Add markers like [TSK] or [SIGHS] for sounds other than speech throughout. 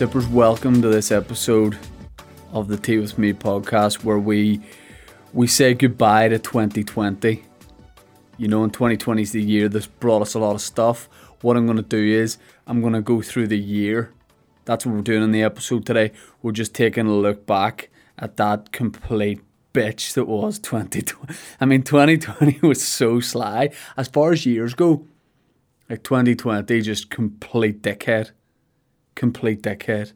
Sippers, welcome to this episode of the Tea with Me podcast where we we say goodbye to 2020. You know, in 2020 is the year that's brought us a lot of stuff. What I'm going to do is I'm going to go through the year. That's what we're doing in the episode today. We're just taking a look back at that complete bitch that was 2020. I mean, 2020 [LAUGHS] was so sly. As far as years go, like 2020, just complete dickhead. Complete dickhead.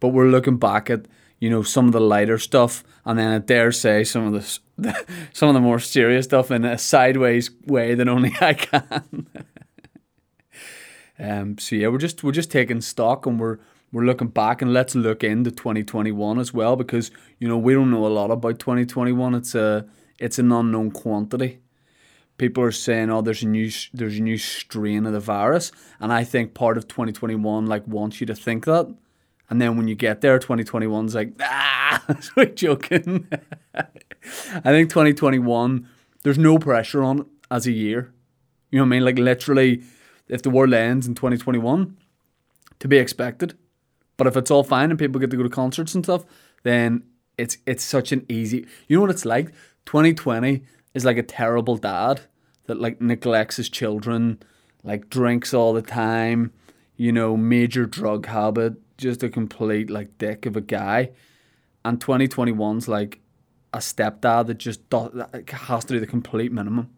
But we're looking back at, you know, some of the lighter stuff, and then I dare say some of the, [LAUGHS] some of the more serious stuff in a sideways way that only [LAUGHS] I can. [LAUGHS] um. So yeah, we're just we're just taking stock, and we're we're looking back, and let's look into 2021 as well, because you know we don't know a lot about 2021. It's a it's an unknown quantity people are saying, "Oh, there's a new there's a new strain of the virus," and I think part of 2021 like wants you to think that, and then when you get there, 2021's like, "Ah, [LAUGHS] we're joking." [LAUGHS] I think 2021 there's no pressure on it as a year. You know what I mean? Like literally, if the world ends in 2021, to be expected. But if it's all fine and people get to go to concerts and stuff, then it's it's such an easy. You know what it's like? 2020 is like a terrible dad that like neglects his children, like drinks all the time, you know, major drug habit, just a complete like dick of a guy. And 2021's like a stepdad that just does, has to do the complete minimum.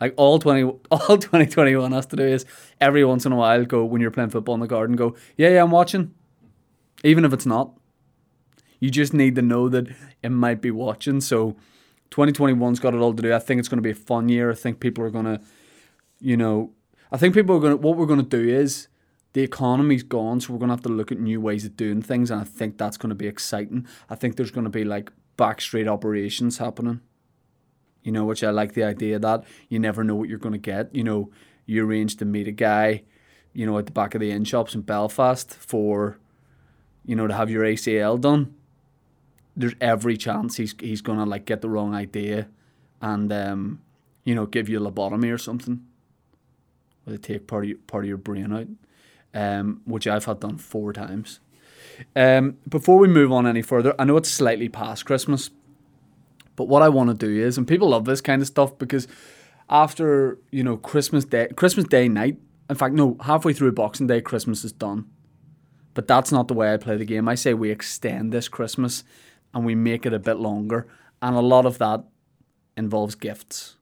Like all 20 [LAUGHS] all 2021 has to do is every once in a while go when you're playing football in the garden go, "Yeah, yeah, I'm watching." Even if it's not. You just need to know that it might be watching. So 2021's got it all to do. I think it's going to be a fun year. I think people are going to, you know, I think people are going to, what we're going to do is the economy's gone, so we're going to have to look at new ways of doing things. And I think that's going to be exciting. I think there's going to be like backstreet operations happening, you know, which I like the idea that you never know what you're going to get. You know, you arrange to meet a guy, you know, at the back of the inn shops in Belfast for, you know, to have your ACL done there's every chance he's he's gonna like get the wrong idea, and um, you know, give you a lobotomy or something, where they take part of your, part of your brain out, um, which I've had done four times. Um, before we move on any further, I know it's slightly past Christmas, but what I want to do is, and people love this kind of stuff because after you know Christmas Day, Christmas Day night. In fact, no, halfway through Boxing Day, Christmas is done. But that's not the way I play the game. I say we extend this Christmas and we make it a bit longer. And a lot of that involves gifts.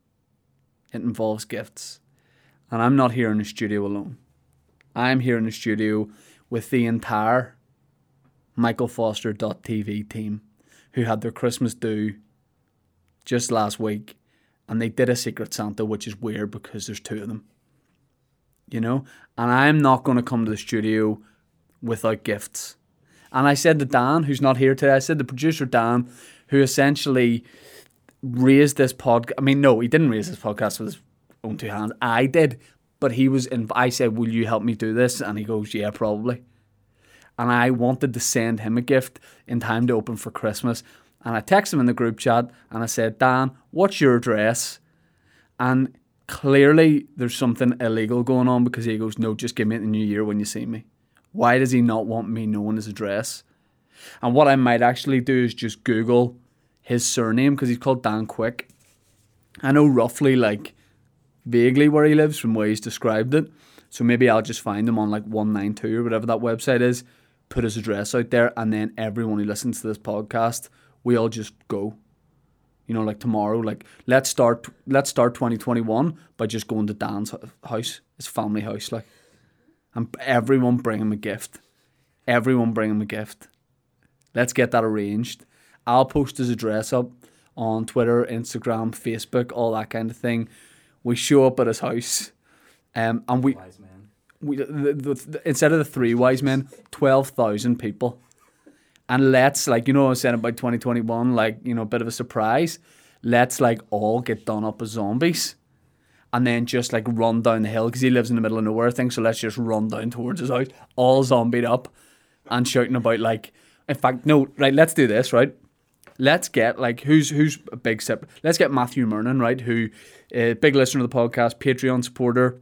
It involves gifts. And I'm not here in the studio alone. I'm here in the studio with the entire MichaelFoster.tv team who had their Christmas due just last week and they did a Secret Santa, which is weird because there's two of them. You know? And I'm not going to come to the studio without gifts. And I said to Dan, who's not here today, I said the producer Dan, who essentially raised this podcast. I mean, no, he didn't raise this podcast with his own two hands. I did, but he was. In, I said, "Will you help me do this?" And he goes, "Yeah, probably." And I wanted to send him a gift in time to open for Christmas. And I texted him in the group chat and I said, Dan, what's your address? And clearly there's something illegal going on because he goes, No, just give me it in the new year when you see me. Why does he not want me knowing his address? And what I might actually do is just Google his surname because he's called Dan Quick. I know roughly, like, vaguely where he lives from where he's described it. So maybe I'll just find him on like 192 or whatever that website is, put his address out there, and then everyone who listens to this podcast, we all just go. You know, like tomorrow, like let's start let's start 2021 by just going to Dan's house, his family house, like and everyone bring him a gift. Everyone bring him a gift. Let's get that arranged. I'll post his address up on Twitter, Instagram, Facebook, all that kind of thing. We show up at his house, um, and we, we the, the, the, instead of the three wise men, twelve thousand people, and let's like you know I was saying about twenty twenty one, like you know a bit of a surprise. Let's like all get done up as zombies and then just like run down the hill because he lives in the middle of nowhere. thing. so let's just run down towards his house, all zombied up, and shouting about like. In fact, no, right. Let's do this, right? Let's get like who's who's a big sip. Let's get Matthew Murnan, right? Who, uh, big listener of the podcast, Patreon supporter.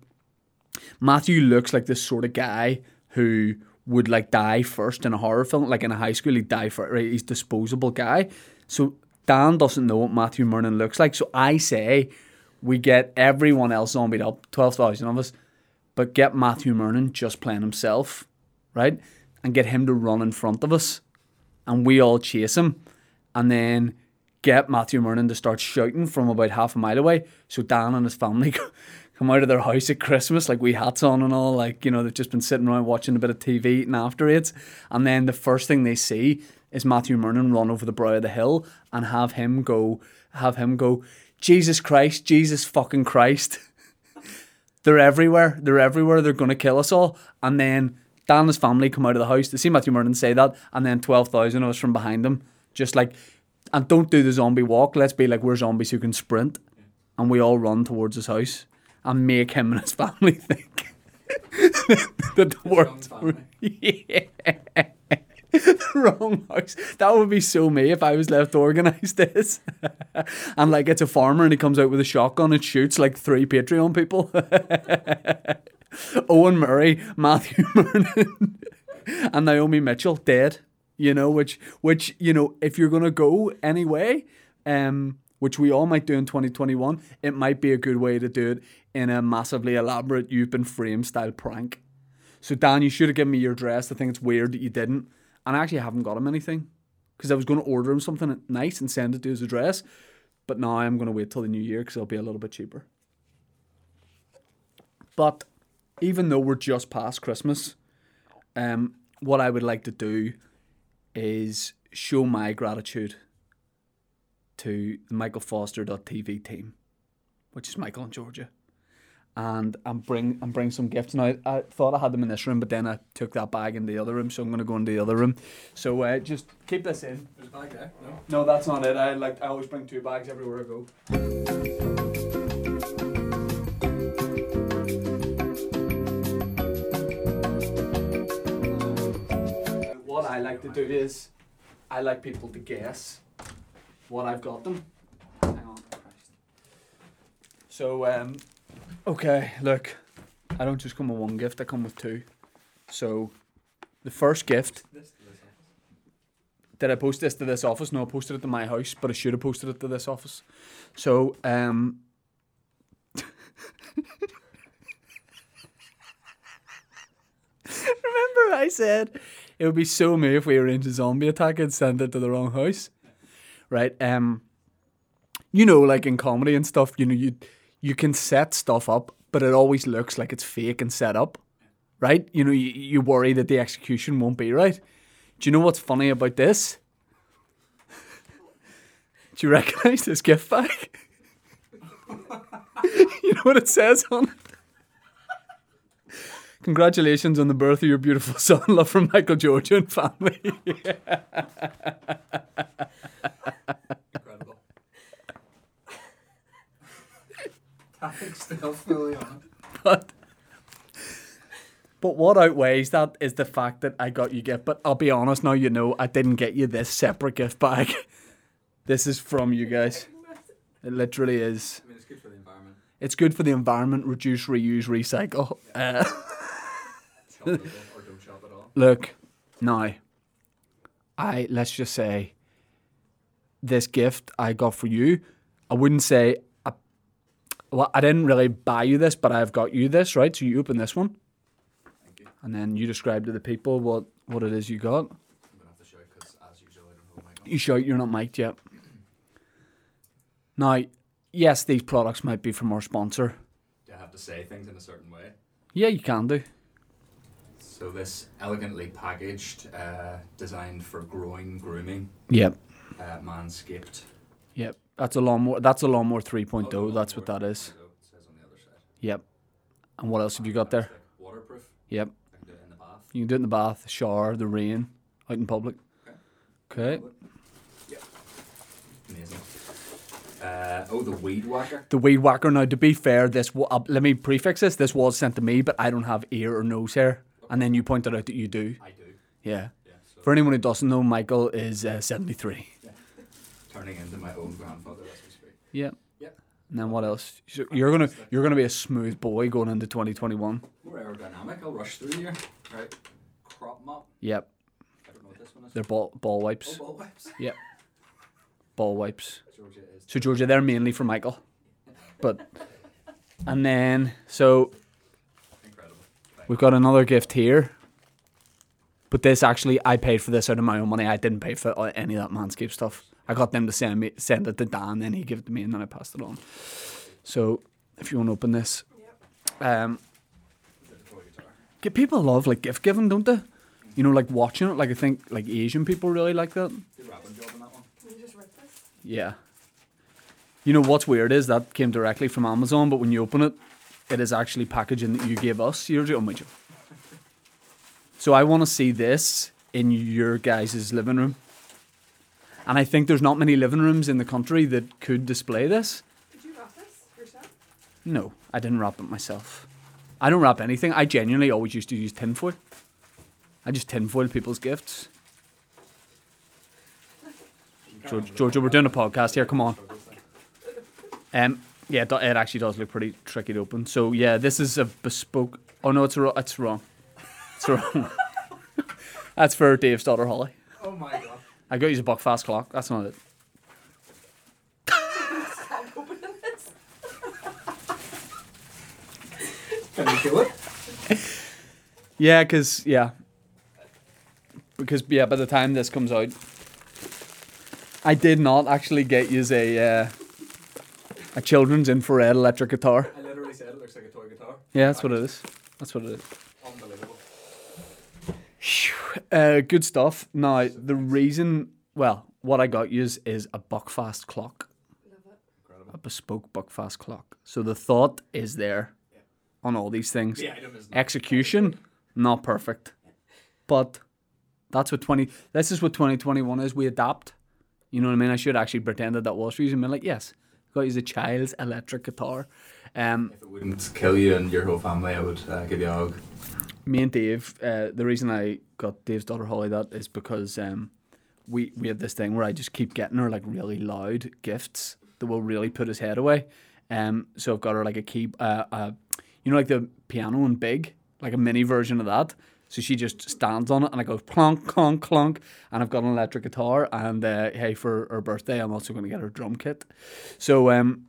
Matthew looks like this sort of guy who would like die first in a horror film, like in a high school, he'd die first. Right? He's disposable guy. So Dan doesn't know what Matthew Murnan looks like. So I say we get everyone else zombied up, twelve thousand of us, but get Matthew Murnan just playing himself, right? And get him to run in front of us, and we all chase him, and then get Matthew Murnan to start shouting from about half a mile away. So Dan and his family [LAUGHS] come out of their house at Christmas, like we hats on and all, like, you know, they've just been sitting around watching a bit of TV, eating after it. And then the first thing they see is Matthew Murnan run over the brow of the hill and have him go, have him go, Jesus Christ, Jesus fucking Christ. [LAUGHS] They're everywhere. They're everywhere. They're going to kill us all. And then Dan and his family come out of the house. They see Matthew Murnan say that. And then 12,000 of us from behind them. Just like, and don't do the zombie walk. Let's be like, we're zombies who can sprint. And we all run towards his house and make him and his [LAUGHS] family think [LAUGHS] that the world. Yeah. The [LAUGHS] wrong house. That would be so me if I was left to organise [LAUGHS] this. and like it's a farmer and he comes out with a shotgun and shoots like three Patreon people. [LAUGHS] Owen Murray, Matthew Murnan, and Naomi Mitchell dead. You know, which which, you know, if you're gonna go anyway, um, which we all might do in 2021, it might be a good way to do it in a massively elaborate you've been framed style prank. So Dan, you should have given me your address. I think it's weird that you didn't. And I actually haven't got him anything. Because I was going to order him something nice and send it to his address. But now I'm going to wait till the new year because it'll be a little bit cheaper. But even though we're just past Christmas, um, what I would like to do is show my gratitude to the Michael Foster.tv team, which is Michael and Georgia. And and bring and bring some gifts. Now I thought I had them in this room, but then I took that bag in the other room, so I'm gonna go into the other room. So uh, just keep this in. There's a bag there. No. No, that's not it. I like I always bring two bags everywhere I go. What I like to do is I like people to guess what I've got them. Hang on. So um okay, look. I don't just come with one gift, I come with two. So the first gift did I post this to this office? No, I posted it to my house, but I should have posted it to this office. So, um, [LAUGHS] remember I said it would be so me if we arranged a zombie attack and sent it to the wrong house, right? Um, you know, like in comedy and stuff, you know, you you can set stuff up, but it always looks like it's fake and set up, right? You know, you, you worry that the execution won't be right. Do you know what's funny about this? [LAUGHS] Do you recognize this gift bag? [LAUGHS] you know what it says on it? Congratulations on the birth of your beautiful [LAUGHS] son. Love from Michael Georgia and family. incredible. Tag's still fully on. [LAUGHS] but but what outweighs that is the fact that I got you gift. But I'll be honest now, you know, I didn't get you this separate gift bag. [LAUGHS] This is from you guys. It literally is. I mean, it's good for the environment. It's good for the environment. Reduce, reuse, recycle. Uh, Shop local [LAUGHS] or don't shop at all. look, now, I let's just say this gift I got for you. I wouldn't say. Well, I didn't really buy you this, but I've got you this, right? So you open this one, Thank you. and then you describe to the people what what it is you got. I'm gonna have to shout because, as usual, I don't know my You shout you're not mic'd yet. Now, yes, these products might be from our sponsor. Do I have to say things in a certain way? Yeah, you can do. So this elegantly packaged, uh, designed for growing, grooming, Yep. uh, manscaped. Yep. That's a lawnmower. That's a lawnmower 3.0. Oh, oh. That's what that is. says on the other side. Yep. And what else have you got there? Waterproof. Yep. I can do it in the bath. You can do it in the bath, shower, the rain, out in public. Okay. okay. Yeah. Amazing. Uh, oh, the weed whacker. The weed whacker. Now, to be fair, this uh, let me prefix this. This was sent to me, but I don't have ear or nose hair. And then you pointed out that you do. I do. Yeah. Yeah. So For anyone who doesn't know, Michael is uh, 73. Turning into my own grandfather as we speak. Yep. Yep. And then what else? So you're gonna you're gonna be a smooth boy going into 2021. More aerodynamic. I'll rush through here. Right. Crop mop. Yep, I don't know what this one is. they're ball ball wipes. Oh, ball wipes. [LAUGHS] Yep, ball wipes. Georgia is. So Georgia, they're mainly for Michael, [LAUGHS] but and then so Incredible. we've got another gift here. But this actually, I paid for this out of my own money. I didn't pay for uh, any of that Manscaped stuff. I got them to send me send it to Dan, then he gave it to me, and then I passed it on. So if you want to open this, um, Is it a toy guitar? get people love like gift giving, don't they? You know, like watching it. Like I think like Asian people really like that. Good wrapping job on that one. Can you just rip this? Yeah. You know what's weird is that came directly from Amazon, but when you open it, it is actually packaging that you gave us. You're oh my God. [LAUGHS] So I want to see this in your guys' living room. And I think there's not many living rooms in the country that could display this. Did you wrap this yourself? No, I didn't wrap it myself. I don't wrap anything. I genuinely always used to use tinfoil. I just tinfoil people's gifts. George, Georgia, we're doing a podcast here. Come on. Um, yeah, it actually does look pretty tricky to open. So yeah, this is a bespoke. Oh no, it's wrong. It's wrong. It's wrong. [LAUGHS] That's for Dave's daughter Holly. Oh my god. I got you a Buckfast clock. That's not it. Stop opening this. Can you feel it? Yeah, cause yeah, because yeah, by the time this comes out, I did not actually get you a uh, a children's infrared electric guitar. I literally said it looks like a toy guitar. Yeah, that's what it is. That's what it is. Uh, good stuff. Now the reason, well, what I got you is, is a Buckfast clock, Love it. Incredible. a bespoke Buckfast clock. So the thought is there on all these things. The item is not. Execution, not perfect, but that's what twenty. This is what twenty twenty one is. We adapt. You know what I mean? I should actually pretend that that was for you and be like, yes, got you a child's electric guitar. Um, If it wouldn't kill you and your whole family, I would uh, give you a hug. Me and Dave, uh, the reason I got Dave's daughter Holly that is because um, we we have this thing where I just keep getting her like really loud gifts that will really put his head away. Um, so I've got her like a key, uh, uh, you know, like the piano and big, like a mini version of that. So she just stands on it and I go clonk, clonk, clonk. And I've got an electric guitar. And uh, hey, for her birthday, I'm also going to get her drum kit. So, um,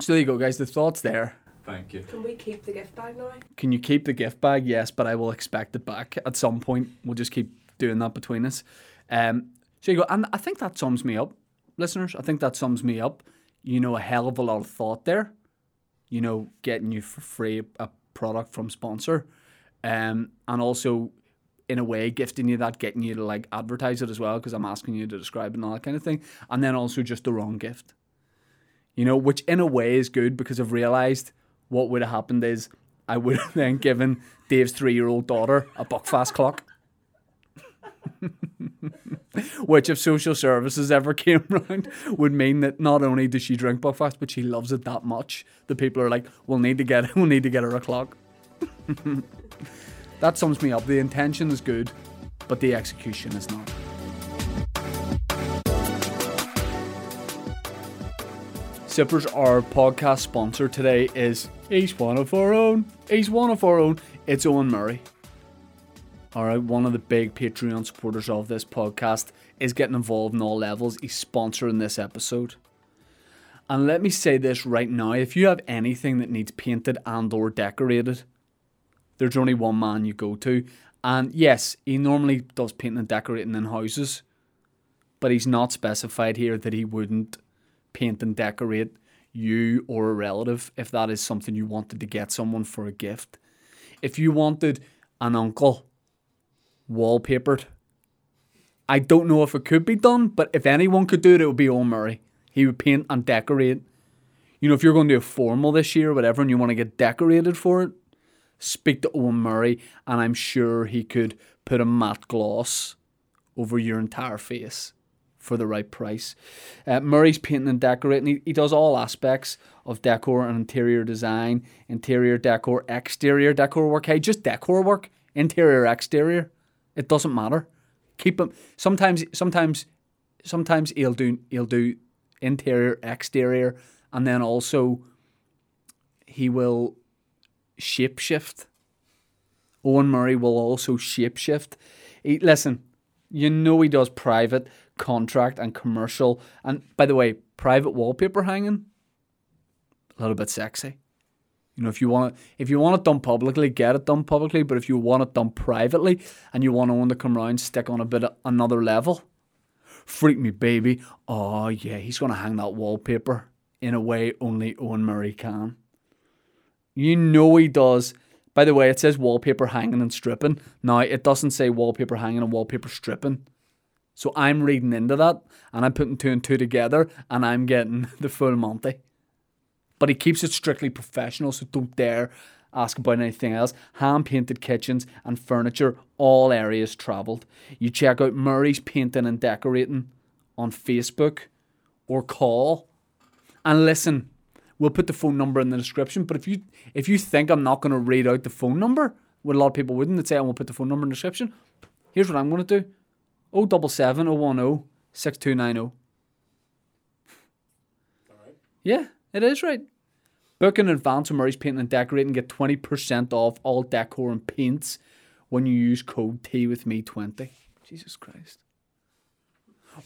so there you go, guys. The thoughts there. Thank you. Can we keep the gift bag now? Can you keep the gift bag? Yes, but I will expect it back at some point. We'll just keep doing that between us. Um, so you go, and I think that sums me up, listeners. I think that sums me up. You know, a hell of a lot of thought there. You know, getting you for free a product from sponsor, um, and also in a way gifting you that, getting you to like advertise it as well because I'm asking you to describe it and all that kind of thing, and then also just the wrong gift. You know, which in a way is good because I've realised what would have happened is I would have then given Dave's three year old daughter a Buckfast clock. [LAUGHS] Which, if social services ever came round, would mean that not only does she drink Buckfast, but she loves it that much. The people are like, "We'll need to get, [LAUGHS] we'll need to get her a clock." [LAUGHS] that sums me up. The intention is good, but the execution is not. Sippers, our podcast sponsor today is He's one of our own. He's one of our own. It's Owen Murray. All right, one of the big Patreon supporters of this podcast is getting involved in all levels. He's sponsoring this episode. And let me say this right now, if you have anything that needs painted and or decorated, there's only one man you go to. And yes, he normally does painting and decorating in houses, but he's not specified here that he wouldn't paint and decorate you or a relative if that is something you wanted to get someone for a gift. If you wanted an uncle wallpapered, I don't know if it could be done, but if anyone could do it, it would be Owen Murray. He would paint and decorate. You know, if you're going to do a formal this year or whatever and you want to get decorated for it, speak to Owen Murray and I'm sure he could put a matte gloss over your entire face for the right price. Uh, Murray's painting and decorating. He, he does all aspects of decor and interior design, interior decor, exterior decor work. Hey, just decor work, interior, exterior. It doesn't matter. Keep him. Sometimes, sometimes, sometimes he'll do he'll do interior, exterior, and then also he will shape shift. Owen Murray will also shape shift. He, listen, you know he does private, contract, and commercial. And by the way, private wallpaper hanging, a little bit sexy. You know, if you want it, if you want it done publicly, get it done publicly. But if you want it done privately and you want Owen to come round, stick on a bit of another level. Freak me, baby. Oh yeah, he's gonna hang that wallpaper in a way only Owen Murray can. You know he does. By the way, it says wallpaper hanging and stripping. Now it doesn't say wallpaper hanging and wallpaper stripping. So I'm reading into that and I'm putting two and two together and I'm getting [LAUGHS] the full Monty. But he keeps it strictly professional, so don't dare ask about anything else. Hand painted kitchens and furniture, all areas travelled. You check out Murray's Painting and Decorating on Facebook or call. And listen, we'll put the phone number in the description. But if you if you think I'm not going to read out the phone number, what a lot of people wouldn't, they'd say oh, I won't put the phone number in the description. Here's what I'm going to do: 077 010 6290. Yeah, it is right. Book in advance with Murray's Painting and Decorating. And get 20% off all decor and paints when you use code T with me 20. Jesus Christ.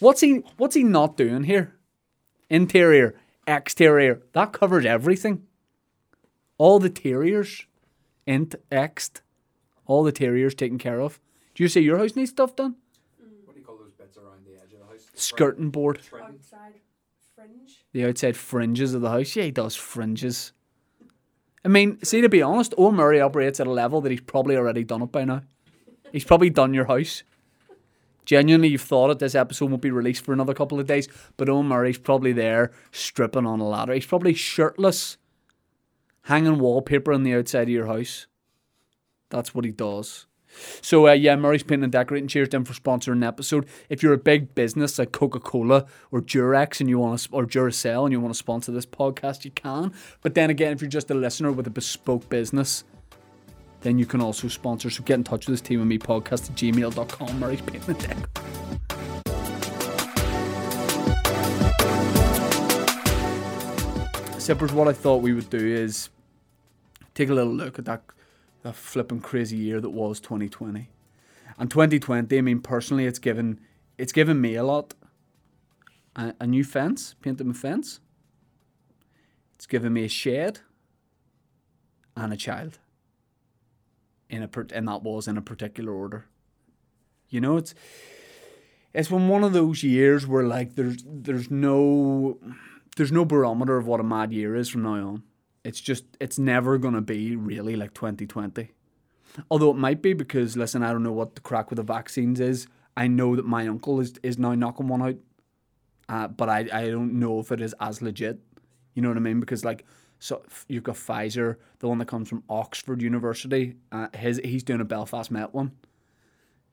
What's he what's he not doing here? Interior, exterior, that covers everything. All the terriers, int, ext, all the terriers taken care of. Do you say your house needs stuff done? What do you call those bits around the edge of the house? The Skirting board. Outside fringe. the outside fringes of the house. Yeah, he does fringes. I mean, see, to be honest, Owen Murray operates at a level that he's probably already done it by now. He's probably done your house. Genuinely, you've thought it. This episode won't be released for another couple of days, but Owen Murray's probably there stripping on a ladder. He's probably shirtless, hanging wallpaper on the outside of your house. That's what he does. So uh, yeah, Murray's Painting and Decorating. Cheers to for sponsoring an episode. If you're a big business like Coca Cola or Durex and you want to, or Duracell and you want to sponsor this podcast, you can. But then again, if you're just a listener with a bespoke business, then you can also sponsor. So get in touch with this team and me podcast at gmail.com. Murray's Painting and Decorating. Sippers, what I thought we would do is take a little look at that that flipping crazy year that was 2020. And 2020, I mean, personally, it's given it's given me a lot. A, a new fence, painted my fence. It's given me a shed and a child. In a and that was in a particular order. You know, it's it's been one of those years where like there's there's no there's no barometer of what a mad year is from now on. It's just it's never gonna be really like 2020. Although it might be because listen, I don't know what the crack with the vaccines is. I know that my uncle is is now knocking one out, uh, but I I don't know if it is as legit. You know what I mean? Because like so you've got Pfizer, the one that comes from Oxford University. Uh, his he's doing a Belfast Met one,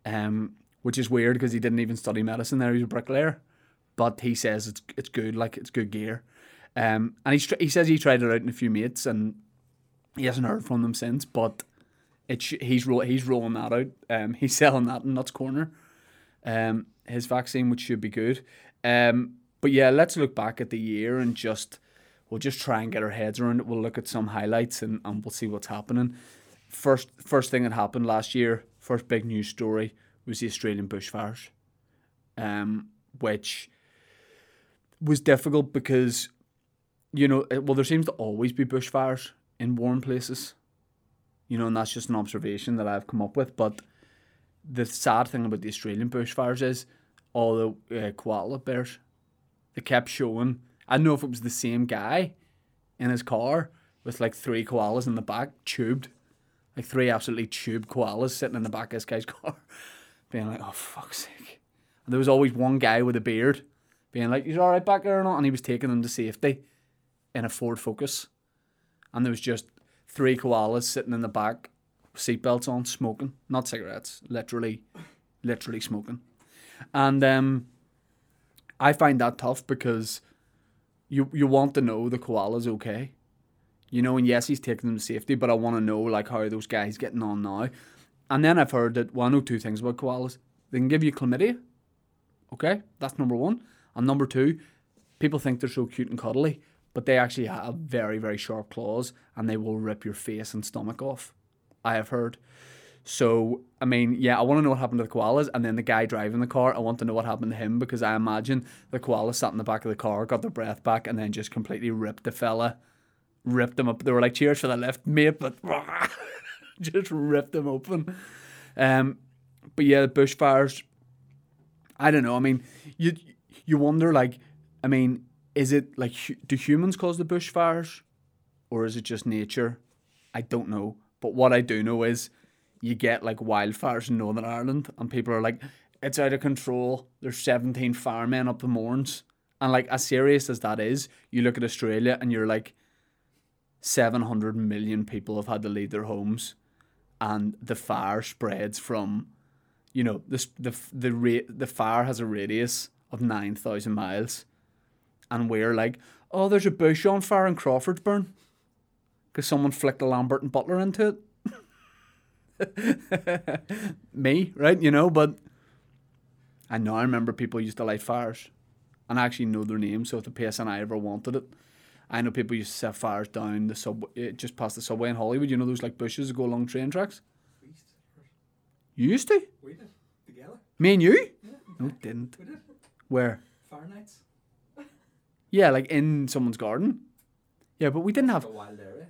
um, which is weird because he didn't even study medicine there. He's a bricklayer, but he says it's it's good, like it's good gear. Um, and he he says he tried it out in a few mates and he hasn't heard from them since. But it sh- he's ro- he's rolling that out. Um, [LAUGHS] he's selling that in Nutts Corner. Um, his vaccine, which should be good. Um, but yeah, let's look back at the year and just we'll just try and get our heads around it. We'll look at some highlights and, and we'll see what's happening. First first thing that happened last year, first big news story was the Australian bushfires, um, which was difficult because you know, well, there seems to always be bushfires in warm places, you know, and that's just an observation that I've come up with. But the sad thing about the Australian bushfires is all the uh, koala bears. They kept showing. I don't know if it was the same guy in his car with like three koalas in the back, tubed, like three absolutely tubed koalas sitting in the back of this guy's [LAUGHS] car, being like, "Oh fuck's sake!" And there was always one guy with a beard, being like, "He's all right back there or not?" And he was taking them to safety in a Ford Focus, and there was just three koalas sitting in the back, seatbelts on, smoking, not cigarettes, literally, literally smoking, and um, I find that tough because you you want to know the koala's okay, you know, and yes, he's taking them to safety, but I want to know like how are those guys getting on now, and then I've heard that well, I know two things about koalas: they can give you chlamydia, okay, that's number one, and number two, people think they're so cute and cuddly, but they actually have very, very sharp claws and they will rip your face and stomach off. I have heard. So I mean, yeah, I want to know what happened to the koalas, and then the guy driving the car. I want to know what happened to him because I imagine the koala sat in the back of the car, got their breath back, and then just completely ripped the fella, ripped him up. They were like, "Cheers for the lift, mate," but [LAUGHS] just ripped them open. Um, but yeah, the bushfires. I don't know. I mean, you you wonder like, I mean, is it like do humans cause the bushfires, or is it just nature? I don't know. But what I do know is, you get like wildfires in Northern Ireland, and people are like, it's out of control. There's 17 firemen up the Mournes, and like as serious as that is, you look at Australia and you're like, 700 million people have had to leave their homes, and the fire spreads from you know, this the the the fire has a radius of nine thousand miles, and we're like, oh, there's a bush on fire in Crawfordsburn, because someone flicked a Lambert and Butler into it. [LAUGHS] Me, right? You know, but I know I remember people used to light fires, and I actually know their names. So if the PSNI ever wanted it, I know people used to set fires down the subway, eh, just past the subway in Holywood. You know those like bushes that go along train tracks. We used to. You used to. We did. Together. Me and you? Yeah. No, didn't. We did. Where? Fire nights. Yeah, like in someone's garden. Yeah, but we didn't have. A wild area.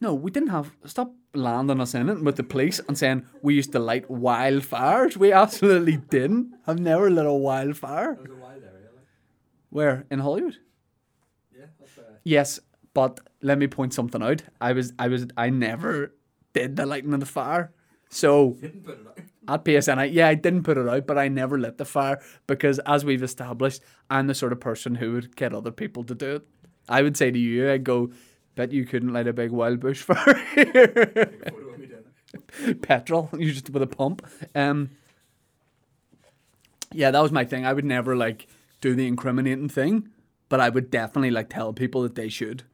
No, we didn't have. Stop landing us in it with the police and saying we used to light wildfires. We absolutely [LAUGHS] didn't. I've never lit a wildfire. It was a wild area. Like. Where in Holywood? Yeah. That's Yes, but let me point something out. I was, I was, I never did the lighting of the fire. So at PSN, yeah, I didn't put it out, but I never lit the fire because, as we've established, I'm the sort of person who would get other people to do it. I would say to you, I'd go, bet you couldn't light a big wild bush [LAUGHS] fire here. Petrol, [LAUGHS] you just with a pump. Um, yeah, that was my thing. I would never like do the incriminating thing, but I would definitely like tell people that they should.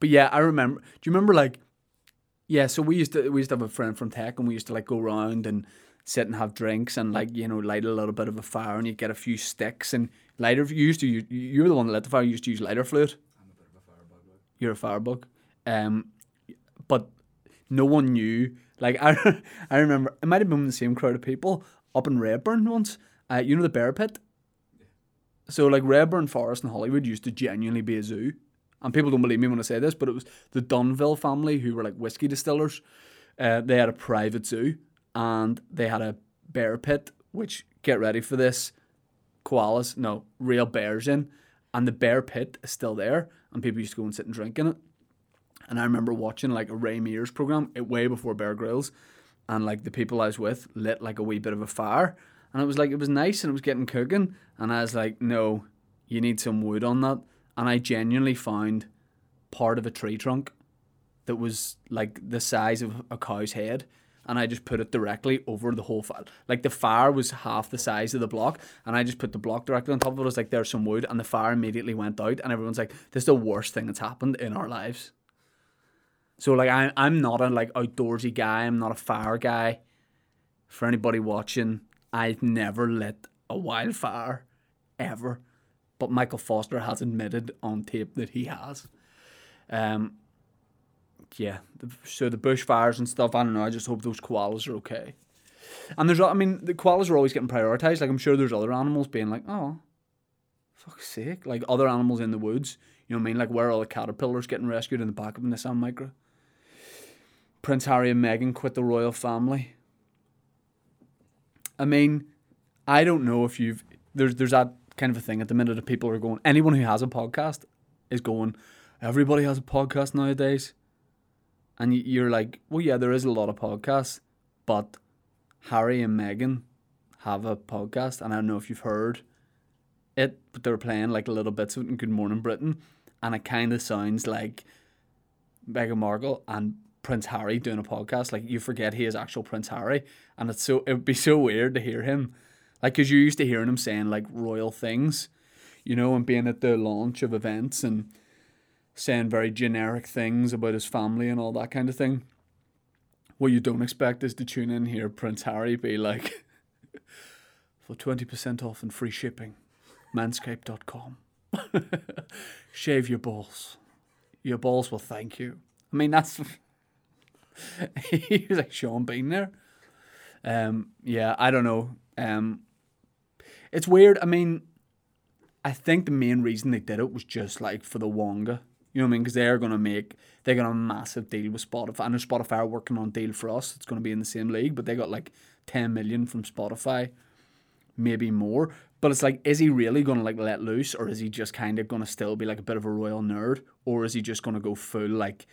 But yeah, I remember. Do you remember like? Yeah, so we used to we used to have a friend from tech, and we used to like go around and sit and have drinks and like you know light a little bit of a fire, and you get a few sticks and lighter. You used to you you were the one that lit the fire. You used to use lighter fluid. I'm a bit of a firebug. You're a firebug. Um, but no one knew. Like [LAUGHS] I, I remember it might have been the same crowd of people up in Redburn once. Uh, you know the bear pit. So like Redburn Forest in Holywood used to genuinely be a zoo, and people don't believe me when I say this, but it was the Dunville family who were like whiskey distillers. Uh, they had a private zoo, and they had a bear pit. Which get ready for this, koalas, no real bears in, and the bear pit is still there, and people used to go and sit and drink in it. And I remember watching like a Ray Mears program it way before Bear Grylls, and like the people I was with lit like a wee bit of a fire, and it was like it was nice and it was getting cooking, and I was like, no, you need some wood on that, and I genuinely found part of a tree trunk that was like the size of a cow's head. And I just put it directly over the whole fire. Like the fire was half the size of the block, and I just put the block directly on top of it. I was like, "There's some wood," and the fire immediately went out. And everyone's like, "This is the worst thing that's happened in our lives." So like I I'm not a like outdoorsy guy. I'm not a fire guy. For anybody watching, I've never lit a wildfire, ever. But Michael Foster has admitted on tape that he has. Um. Yeah. The, so the bushfires and stuff. I don't know. I just hope those koalas are okay. And there's, I mean, the koalas are always getting prioritized. Like I'm sure there's other animals being like, oh, fuck's sake, like other animals in the woods. You know what I mean? Like where are all the caterpillars getting rescued in the back of a Nissan Micra? Prince Harry and Meghan quit the royal family. I mean, I don't know if you've there's there's that kind of a thing at the minute that people are going. Anyone who has a podcast is going. Everybody has a podcast nowadays, and you're like, well, yeah, there is a lot of podcasts, but Harry and Meghan have a podcast, and I don't know if you've heard it, but they were playing like a little bits of it in Good Morning Britain, and it kind of sounds like Meghan Markle and Prince Harry doing a podcast. Like you forget he is actual Prince Harry, and it's so it would be so weird to hear him, like because you're used to hearing him saying like royal things, you know, and being at the launch of events and saying very generic things about his family and all that kind of thing. What you don't expect is to tune in here Prince Harry be like, [LAUGHS] for twenty percent off and free shipping, manscaped.com. [LAUGHS] Shave your balls. Your balls will thank you. I mean, that's. [LAUGHS] he was like Sean Bean there. Um, yeah, I don't know. Um, it's weird. I mean, I think the main reason they did it was just like for the Wonga. You know what I mean? Because they're gonna make they're have a massive deal with Spotify. I know Spotify are working on a deal for us. It's gonna be in the same league, but they got like ten million from Spotify, maybe more. But it's like, is he really gonna like let loose, or is he just kind of gonna still be like a bit of a royal nerd, or is he just gonna go full like?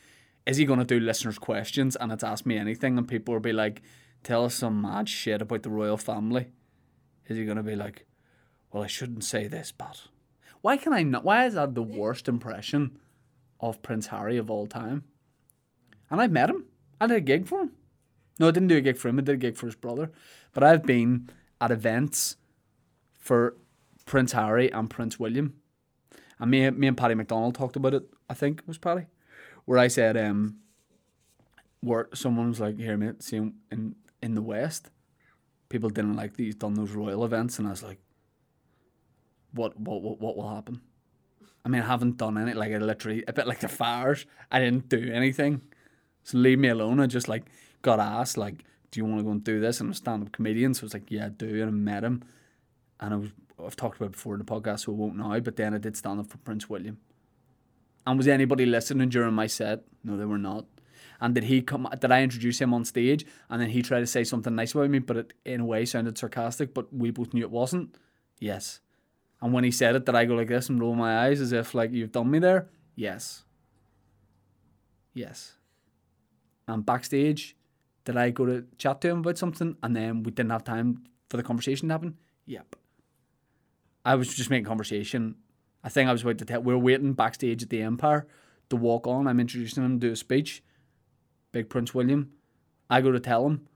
Is he gonna do listeners' questions and it's ask me anything, and people will be like, tell us some mad shit about the royal family? Is he gonna be like, well, I shouldn't say this, but why can I not? Why is that the worst impression of Prince Harry of all time? And I've met him. I did a gig for him. No, I didn't do a gig for him. I did a gig for his brother. But I've been at events for Prince Harry and Prince William. And me, me and Paddy McDonald talked about it. I think it was Paddy, where I said, um, where someone was like, "Here, mate, see in in the West, people didn't like these done those royal events," and I was like, "What, what, what, what will happen?" I mean, I haven't done any. Like, I literally a bit like the fires. I didn't do anything, so leave me alone. I just like got asked, like, "Do you want to go and do this?" And I'm a stand-up comedian, so I was like, "Yeah, I do." And I met him, and I was I've talked about it before in the podcast, so I won't now. But then I did stand up for Prince William. And was anybody listening during my set? No, they were not. And did he come? Did I introduce him on stage, and then he tried to say something nice about me, but it in a way sounded sarcastic, but we both knew it wasn't. Yes. And when he said it, did I go like this and roll my eyes as if like you've done me there? Yes. Yes. And backstage, did I go to chat to him about something, and then we didn't have time for the conversation to happen? Yep. I was just making conversation. I think I was about to tell. We were waiting backstage at the Empire to walk on. I'm introducing him to a speech. Big Prince William. I go to tell him,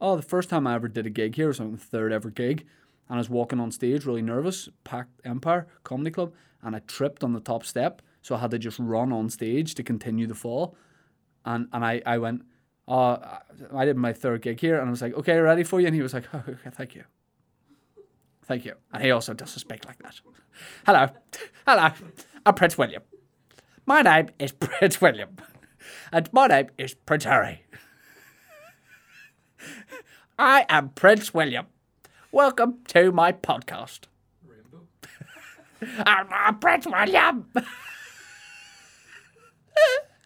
oh, the first time I ever did a gig here was like the third ever gig, and I was walking on stage really nervous, packed Empire Comedy Club, and I tripped on the top step, so I had to just run on stage to continue the fall, and and I I went, oh, I did my third gig here, and I was like, okay, ready for you, and he was like, [LAUGHS] oh, okay, thank you. Thank you. And he also doesn't speak like that. [LAUGHS] Hello. [LAUGHS] Hello. I'm Prince William. My name is Prince William. And my name is Prince Harry. I am Prince William. Welcome to my podcast. Rainbow. I'm, I'm Prince William.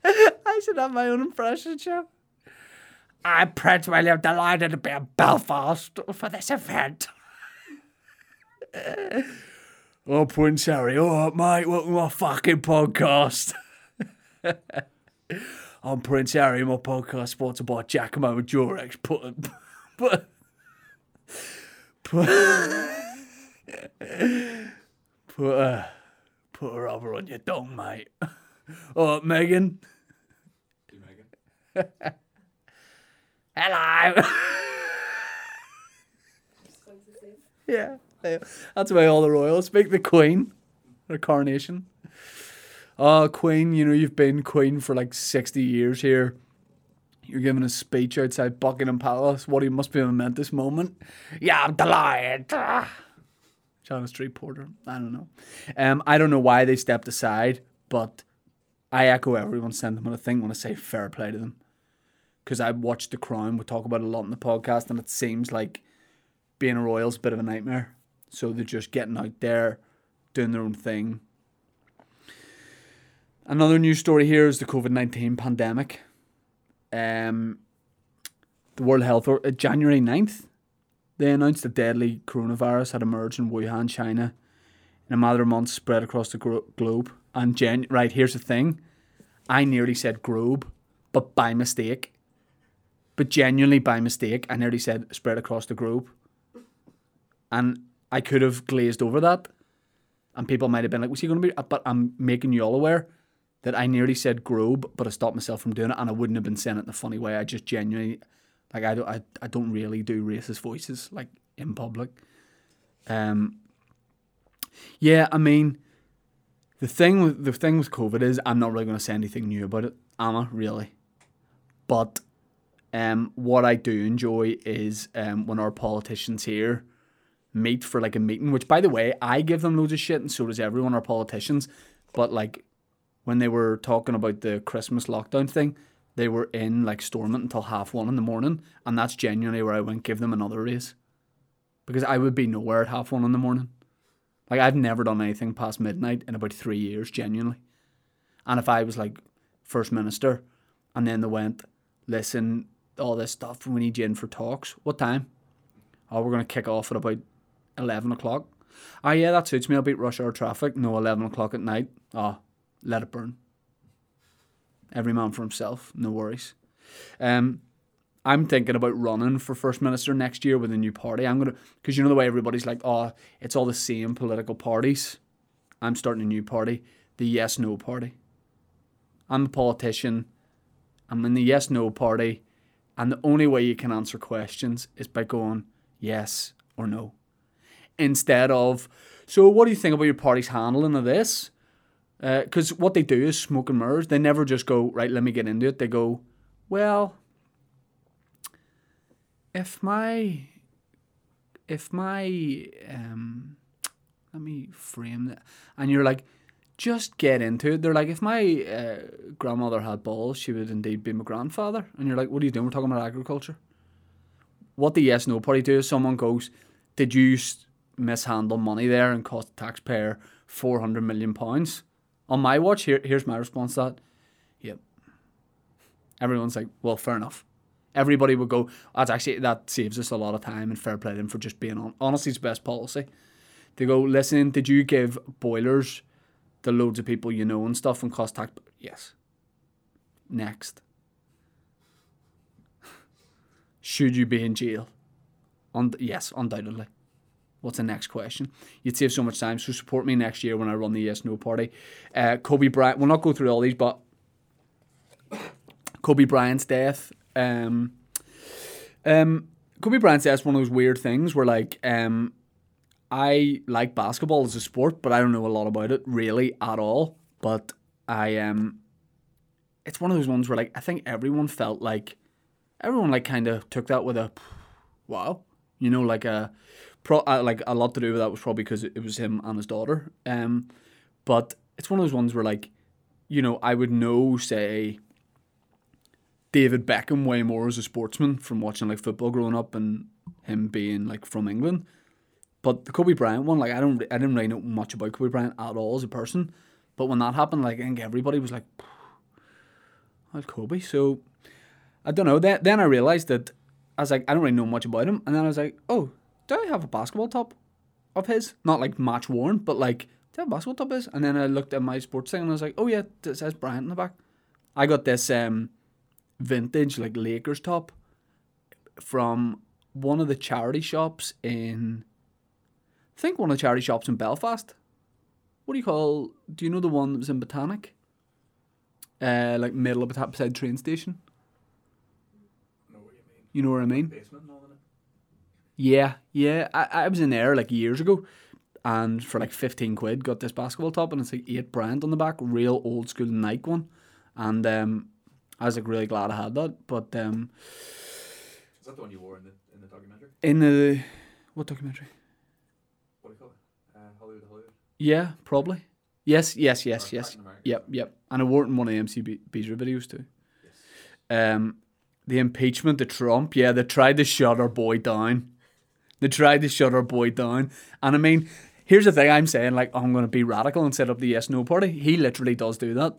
I should have my own impression show. I'm Prince William, delighted to be in Belfast for this event. [LAUGHS] oh, Prince Harry, all right, mate, welcome to my fucking podcast. [LAUGHS] I'm Prince Harry, my podcast sponsored by Giacomo and Durex. Put, put, put, [LAUGHS] put, a, put a rubber on your dong, mate. [LAUGHS] Right, Meghan. Meghan. [LAUGHS] Hello. Sounds the same. yeah, yeah. that's why all the royals speak. The Queen, the coronation. Oh, Queen, you know you've been Queen for like sixty years here. You're giving a speech outside Buckingham Palace. What you must be a momentous moment. Yeah, I'm delighted. [SIGHS] John Street Porter. I don't know. Um, I don't know why they stepped aside, but I echo everyone's sentiment. I think when I say fair play to them, because I watched The Crown. We talk about it a lot in the podcast, and it seems like being a royal's a bit of a nightmare. So they're just getting out there, doing their own thing. Another news story here is the COVID nineteen pandemic. Um, the World Health or uh, January 9th, they announced a deadly coronavirus had emerged in Wuhan, China, in a matter of months, spread across the gro- globe. And gen- right here's the thing, I nearly said globe, but by mistake. But genuinely by mistake, I nearly said spread across the globe. And I could have glazed over that. And people might have been like, was he going to be? But I'm making you all aware that I nearly said globe, but I stopped myself from doing it. And I wouldn't have been saying it in a funny way. I just genuinely, like, I don't, I, I don't really do racist voices, like, in public. Um, yeah, I mean, the thing with the thing with COVID is I'm not really going to say anything new about it, am I? Really? But um, what I do enjoy is um, when our politicians here meet for like a meeting. Which, by the way, I give them loads of shit, and so does everyone. Our politicians, but like when they were talking about the Christmas lockdown thing, they were in like Stormont until half one in the morning, and that's genuinely where I went give them another race, because I would be nowhere at half one in the morning. Like I've never done anything past midnight in about three years, genuinely. And if I was like first minister, and then they went, listen, all this stuff, we need you in for talks. What time? Oh, we're gonna kick off at about eleven o'clock. Oh yeah, that suits me. I'll beat rush hour traffic. No, eleven o'clock at night. Oh, let it burn. Every man for himself. No worries. Um, I'm thinking about running for first minister next year with a new party. I'm gonna because you know the way everybody's like, oh, it's all the same political parties. I'm starting a new party, the Yes No Party. I'm a politician. I'm in the Yes No Party, and the only way you can answer questions is by going yes or no, instead of. So, what do you think about your party's handling of this? Because what they do is smoke and mirrors. They never just go right. Let me get into it. They go, well, if my if my um let me frame that and you're like just get into it they're like if my uh, grandmother had balls she would indeed be my grandfather and you're like what are you doing we're talking about agriculture what the yes no party do is someone goes did you mishandle money there and cost the taxpayer 400 million pounds on my watch here here's my response to that yep everyone's like well fair enough everybody would go, that's actually, that saves us a lot of time and fair play to them for just being on. Honestly, it's best policy. They go, listen, did you give boilers to loads of people you know and stuff and cost tax? Yes. Next. [LAUGHS] Should you be in jail? Und- yes, undoubtedly. What's the next question? You'd save so much time. So support me next year when I run the Yes No Party. Uh, Kobe Bryant. We'll not go through all these, but Kobe Bryant's death. Um, um, Kobe Bryant's death is one of those weird things where like um, I like basketball as a sport, but I don't know a lot about it really at all. But I um, it's one of those ones where like I think everyone felt like everyone like kind of took that with a wow, you know, like a pro uh, like a lot to do with that was probably because it was him and his daughter. Um, but it's one of those ones where like, you know, I would know say David Beckham way more as a sportsman from watching like football growing up and him being like from England. But the Kobe Bryant one, like I don't, I didn't really know much about Kobe Bryant at all as a person. But when that happened, like I think everybody was like, "That's Kobe." So I don't know. Then then I realized that I was like, I don't really know much about him. And then I was like, oh, do I have a basketball top of his? Not like match worn, but like, do I have a basketball top of his? And then I looked at my sports thing and I was like, oh yeah, it says Bryant in the back. I got this um vintage like Lakers top from one of the charity shops in I think one of the charity shops in Belfast. What do you call do you know the one that was in Botanic? Uh like middle of Botanic beside train station. Know what you mean. You know what I mean? Basement and all in it. Yeah, yeah. I, I was in there like years ago and for like 15 quid got this basketball top and it's like 8 Bryant on the back, real old school Nike one. And um, I was like really glad I had that. But um, Is that the one you wore in the in the documentary? in the. What documentary? What do you call it? Uh, Holywood, Holywood. Yeah, probably. Yes, yes, yes, Or yes. Yep, yep. And I wore it in one of the MC Beezer videos too. Yes. Um, the impeachment the Trump, yeah, they tried to shut our boy down. They tried to shut our boy down. And I mean, here's the thing I'm saying, like, I'm going to be radical and set up the yes no party. He literally does do that.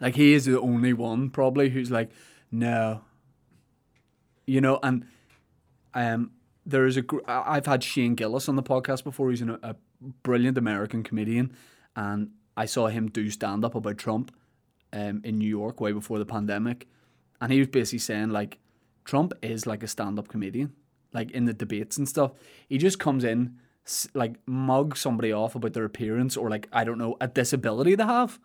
Like, he is the only one, probably, who's like, no. You know, and um, there is a. gr- I've had Shane Gillis on the podcast before. He's an, a brilliant American comedian. And I saw him do stand up about Trump um, in New York way before the pandemic. And he was basically saying, like, Trump is like a stand up comedian, like in the debates and stuff. He just comes in, like, mug somebody off about their appearance or, like, I don't know, a disability they have.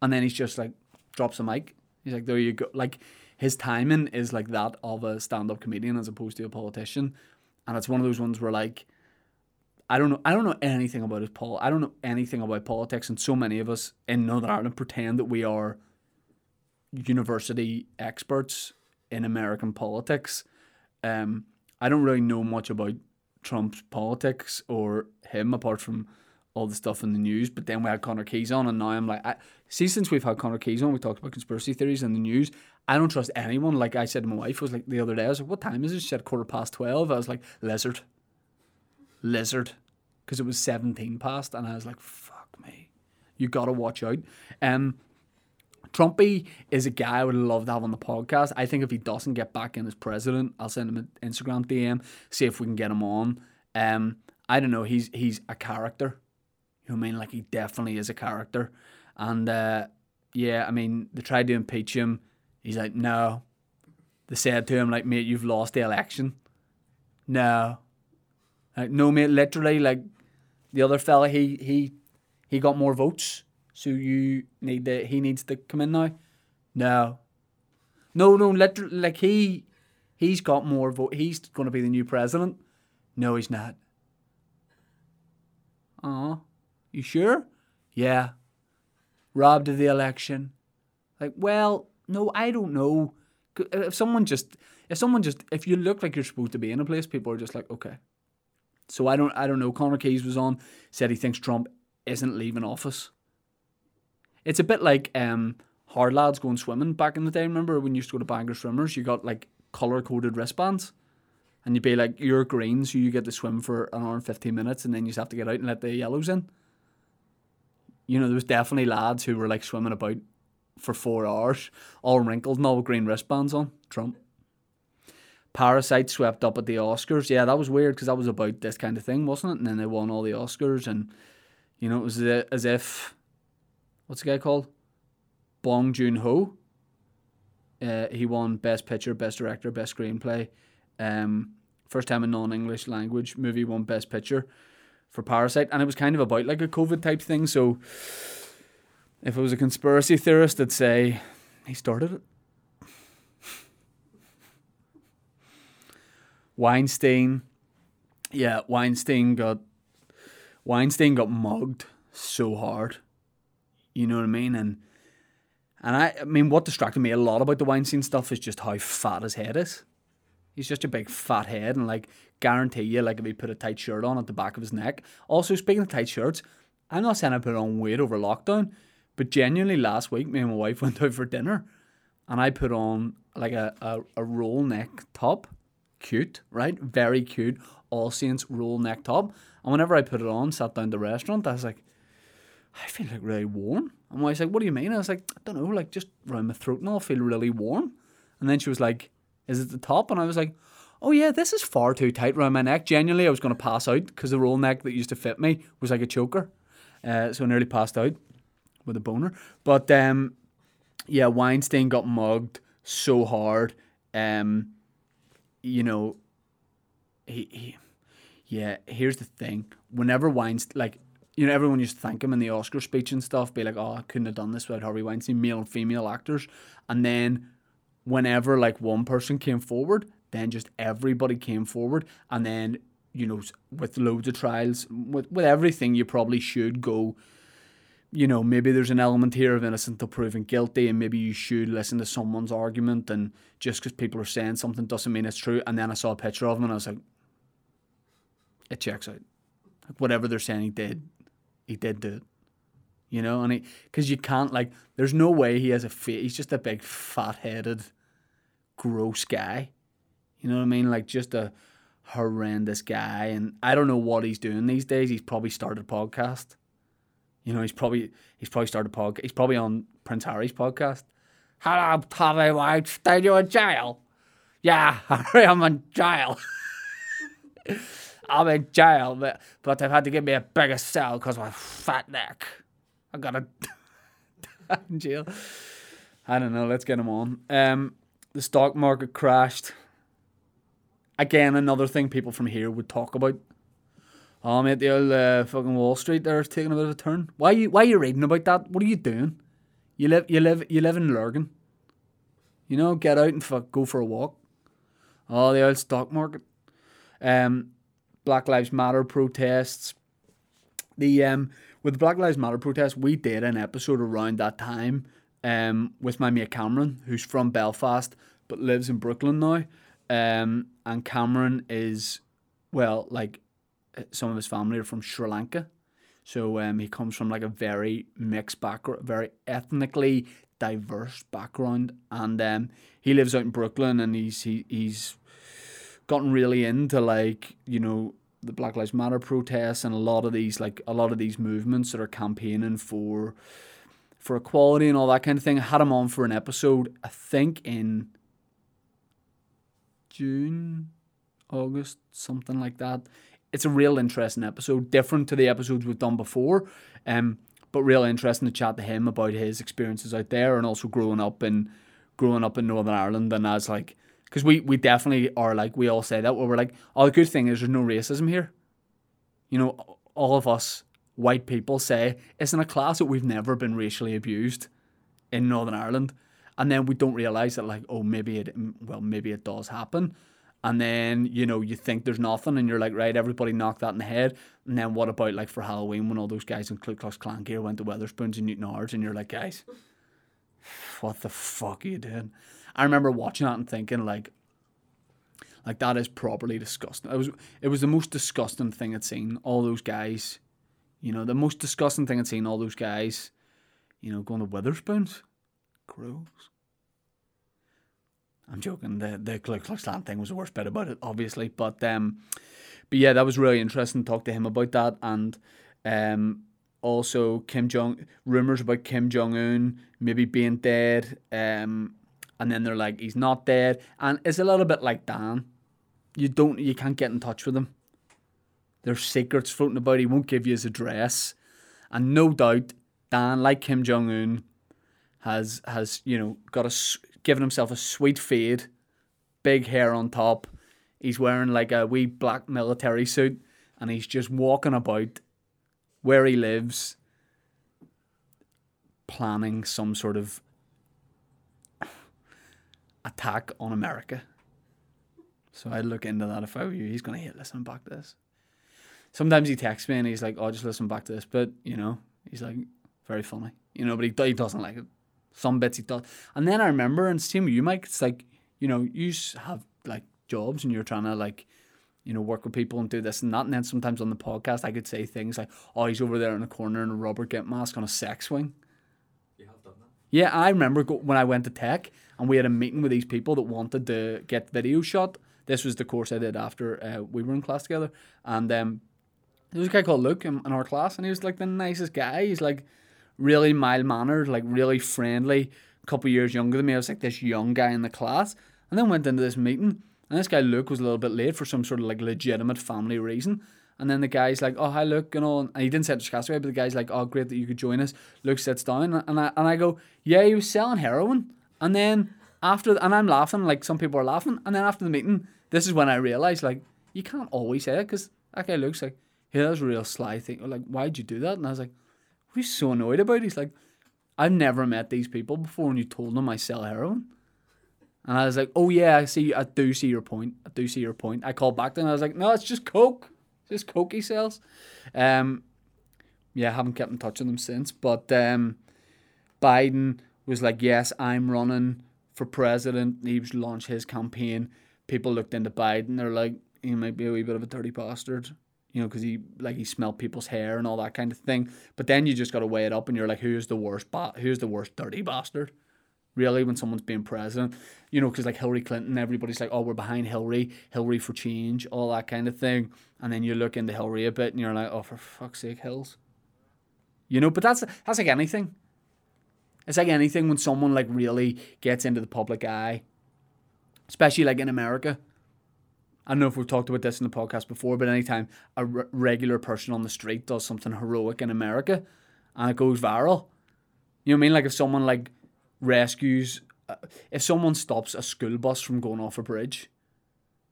And then he's just like, drops a mic. He's like, there you go. Like, his timing is like that of a stand up comedian as opposed to a politician. And it's one of those ones where, like, I don't know. I don't know anything about his Paul. I don't know anything about politics, and so many of us in Northern Ireland pretend that we are university experts in American politics. Um, I don't really know much about Trump's politics or him apart from all the stuff in the news. But then we had Connor Keys on, and now I'm like, I, see, since we've had Connor Keys on, we talked about conspiracy theories in the news. I don't trust anyone. Like I said to my wife, was like the other day, I was like, "What time is it?" She said quarter past twelve. I was like, "Lizard, lizard," because it was seventeen past, and I was like, "Fuck me, you gotta watch out." Um, Trumpy is a guy I would love to have on the podcast. I think if he doesn't get back in as president, I'll send him an Instagram DM, see if we can get him on. Um, I don't know. He's he's a character. You know what I mean? Like he definitely is a character. And uh, yeah, I mean, they tried to impeach him. He's like, no. They said to him, like, mate, you've lost the election. No. Like, no, mate, literally, like, the other fella, he he he got more votes. So you need to, he needs to come in now? No. No, no, literally, like, he, he's got more vote. He's going to be the new president. No, he's not. Aw, you sure? Yeah. Robbed of the election. Like, well, no, I don't know. If someone just, if someone just, if you look like you're supposed to be in a place, people are just like, okay. So I don't, I don't know. Connor Keys was on, said he thinks Trump isn't leaving office. It's a bit like um, hard lads going swimming back in the day. Remember when you used to go to Bangor Swimmers, you got like color coded wristbands, and you'd be like, you're green, so you get to swim for an hour and fifteen minutes, and then you just have to get out and let the yellows in. You know, there was definitely lads who were like swimming about for four hours, all wrinkled and all with green wristbands on. Trump. Parasite swept up at the Oscars. Yeah, that was weird because that was about this kind of thing, wasn't it? And then they won all the Oscars, and you know, it was as if what's the guy called? Bong Joon Ho. Uh, he won Best Picture, Best Director, Best Screenplay. Um, first time in non-English language movie won Best Picture for Parasite, and it was kind of about like a COVID type thing. So, if it was a conspiracy theorist, I'd say he started it. Weinstein, yeah, Weinstein got Weinstein got mugged so hard. You know what I mean? And and I, I mean, what distracted me a lot about the Weinstein stuff is just how fat his head is. He's just a big fat head, and like, guarantee you, like, if he put a tight shirt on at the back of his neck. Also, speaking of tight shirts, I'm not saying I put on weight over lockdown, but genuinely last week, me and my wife [LAUGHS] went out for dinner, and I put on like a, a, a roll neck top. Cute, right? Very cute. All Saints roll neck top. And whenever I put it on, sat down the restaurant, I was like, I feel like really warm. And my wife's like, What do you mean? I was like, I don't know, like just around my throat and all, I feel really warm. And then she was like, Is it the top? And I was like, Oh yeah, this is far too tight around my neck. Genuinely, I was going to pass out because the roll neck that used to fit me was like a choker. Uh, so I nearly passed out with a boner. But um, yeah, Weinstein got mugged so hard. Um, you know, he, he yeah, here's the thing. Whenever Weinstein, like, you know, everyone used to thank him in the Oscar speech and stuff, be like, oh, I couldn't have done this without Harvey Weinstein, male and female actors. And then whenever, like, one person came forward, then just everybody came forward. And then, you know, with loads of trials, with, with everything, you probably should go, you know, maybe there's an element here of innocent till proven guilty, and maybe you should listen to someone's argument. And just because people are saying something doesn't mean it's true. And then I saw a picture of him, and I was like, it checks out. Like whatever they're saying he did, he did do it. You know, and he because you can't like, there's no way he has a face. He's just a big fat-headed, gross guy. You know what I mean? Like just a horrendous guy, and I don't know what he's doing these days. He's probably started a podcast. You know, he's probably he's probably started a podcast. He's probably on Prince Harry's podcast. Hello, Tommy Weinstein. You in jail? Yeah, [LAUGHS] Harry, I'm in jail. [LAUGHS] I'm in jail, but, they've had to give me a bigger cell because my fat neck. I got in [LAUGHS] jail. I don't know. Let's get him on. Um, the stock market crashed. Again, another thing people from here would talk about. Oh, mate, the old uh, fucking Wall Street there is taking a bit of a turn. Why you Why you reading about that? What are you doing? You live you live you live in Lurgan. You know, get out and fuck, go for a walk. Oh, the old stock market. Um, Black Lives Matter protests. The um with the Black Lives Matter protests, we did an episode around that time um with my mate Cameron, who's from Belfast but lives in Brooklyn now. Um, and Cameron is well, like uh, some of his family are from Sri Lanka. So um, he comes from like a very mixed background, very ethnically diverse background, and um, he lives out in Brooklyn, and he's he, he's gotten really into like you know the Black Lives Matter protests and a lot of these like a lot of these movements that are campaigning for for equality and all that kind of thing. I had him on for an episode, I think in June, August, something like that. It's a real interesting episode, different to the episodes we've done before. Um, but real interesting to chat to him about his experiences out there and also growing up in growing up in Northern Ireland and as like because we, we definitely are like we all say that where we're like oh the good thing is there's no racism here. You know all of us white people say it's in a class that we've never been racially abused in Northern Ireland. And then we don't realize that like oh maybe it well maybe it does happen. And then you know you think there's nothing and you're like right everybody knocked that in the head. And then what about like for Halloween when all those guys in Ku Klux Klan gear went to Wetherspoons and Newtownards and you're like guys what the fuck are you doing I remember watching that and thinking like like that is properly disgusting it was it was the most disgusting thing I'd seen all those guys you know the most disgusting thing I'd seen all those guys you know going to Wetherspoons gross I'm joking. The the Ku Klux Klan thing was the worst bit about it, obviously. But um, but yeah, that was really interesting. Talk to him about that, and um, also Kim Jong rumors about Kim Jong Un maybe being dead. Um, and then they're like he's not dead, and it's a little bit like Dan. You don't, you can't get in touch with him. There's secrets floating about. He won't give you his address, and no doubt Dan, like Kim Jong Un, has has you know got a given himself a sweet fade, big hair on top. He's wearing like a wee black military suit and he's just walking about where he lives, planning some sort of attack on America. So I'd look into that if I were you. He's going to hate listening back to this. Sometimes he texts me and he's like, oh, just listen back to this. But, you know, he's like, very funny. You know, but he, he doesn't like it some bits he does. And then I remember, and same with you, Mike, it's like, you know, you have like jobs and you're trying to like, you know, work with people and do this and that. And then sometimes on the podcast, I could say things like, oh, he's over there in the corner in a rubber get mask on a sex swing. You have done that. Yeah, I remember go- when I went to tech and we had a meeting with these people that wanted to get video shot. This was the course I did after uh, we were in class together. And um, there was a guy called Luke in, in our class, and he was like the nicest guy. He's like, really mild mannered, like really friendly. A couple years younger than me, I was like this young guy in the class, and then went into this meeting, and this guy Luke was a little bit late for some sort of like legitimate family reason. And then the guy's like, "Oh, hi, Luke," you know, and he didn't say it to Castaway, but the guy's like, "Oh, great that you could join us." Luke sits down, and I and I go, "Yeah, he was selling heroin." And then after, and I'm laughing, like some people are laughing, and then after the meeting, this is when I realized, like, you can't always say it because that guy looks like, "Hey, that's a real sly thing." Like, why'd you do that? And I was like, we're so annoyed about?" It. He's like, "I've never met these people before, and you told them I sell heroin." And I was like, "Oh yeah, I see. I do see your point. I do see your point." I called back then. I was like, "No, it's just coke. [LAUGHS] Just coke he sells." Um, yeah, haven't kept in touch with them since. But um, Biden was like, "Yes, I'm running for president." He was launched his campaign. People looked into Biden. They're like, "He might be a wee bit of a dirty bastard." You know, because he like he smelled people's hair and all that kind of thing. But then you just got to weigh it up, and you're like, "Who's the worst? Ba- who's the worst dirty bastard?" Really when someone's being president. You know, because like Hillary Clinton, everybody's like, oh, we're behind Hillary, Hillary for change, all that kind of thing. And then you look into Hillary a bit and you're like, oh, for fuck's sake, Hills. You know, but that's that's like anything. It's like anything when someone like really gets into the public eye, especially like in America. I don't know if we've talked about this in the podcast before, but anytime a regular person on the street does something heroic in America and it goes viral, you know what I mean? Like if someone like rescues, uh, if someone stops a school bus from going off a bridge,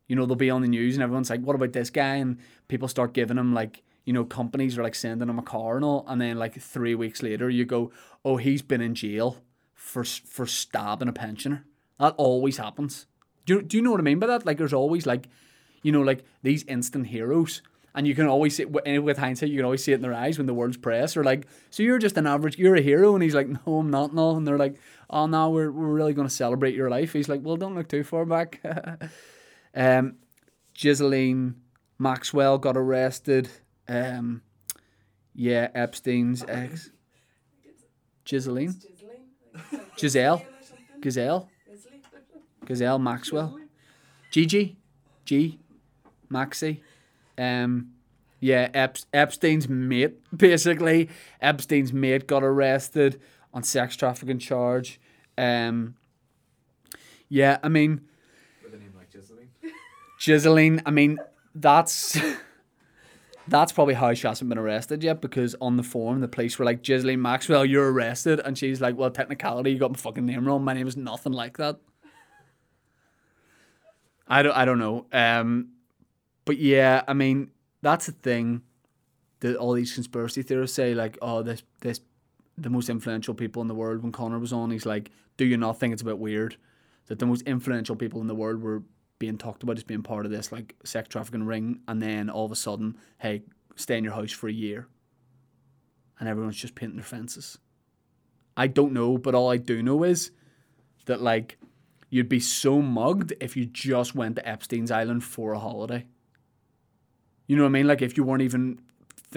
you know, they'll be on the news and everyone's like, what about this guy? And people start giving him like, you know, companies are like sending him a car and all. And then like three weeks later, you go, oh, he's been in jail for for stabbing a pensioner. That always happens. Do you, do you know what I mean by that? Like there's always like, you know, like these instant heroes. And you can always see, with hindsight, you can always see it in their eyes when the world's press are like, so you're just an average, you're a hero. And he's like, no, I'm not, no. And they're like, oh, no, we're, we're really going to celebrate your life. He's like, well, don't look too far back. [LAUGHS] um, Ghislaine Maxwell got arrested. Um, Yeah, Epstein's ex, Ghislaine, it's Ghislaine. Like, it's like Giselle. Or. Gazelle, Gazelle Maxwell, Gigi, G, Maxi. Um, yeah, Ep- Epstein's mate, [LAUGHS] basically. Epstein's mate got arrested on sex trafficking charge. Um, yeah, I mean, With a name like Ghislaine. [LAUGHS] Ghislaine, I mean, that's [LAUGHS] that's probably how she hasn't been arrested yet because on the form the police were like, Ghislaine Maxwell, you're arrested. And she's like, Well, technicality, you got my fucking name wrong. My name is nothing like that. I don't, I don't know. Um, but yeah, I mean, that's the thing that all these conspiracy theorists say, like, oh, this, this, the most influential people in the world. When Connor was on, he's like, do you not think it's a bit weird that the most influential people in the world were being talked about as being part of this, like, sex trafficking ring, and then all of a sudden, hey, stay in your house for a year, and everyone's just painting their fences. I don't know, but all I do know is that, like, you'd be so mugged if you just went to Epstein's Island for a holiday. You know what I mean? Like if you weren't even,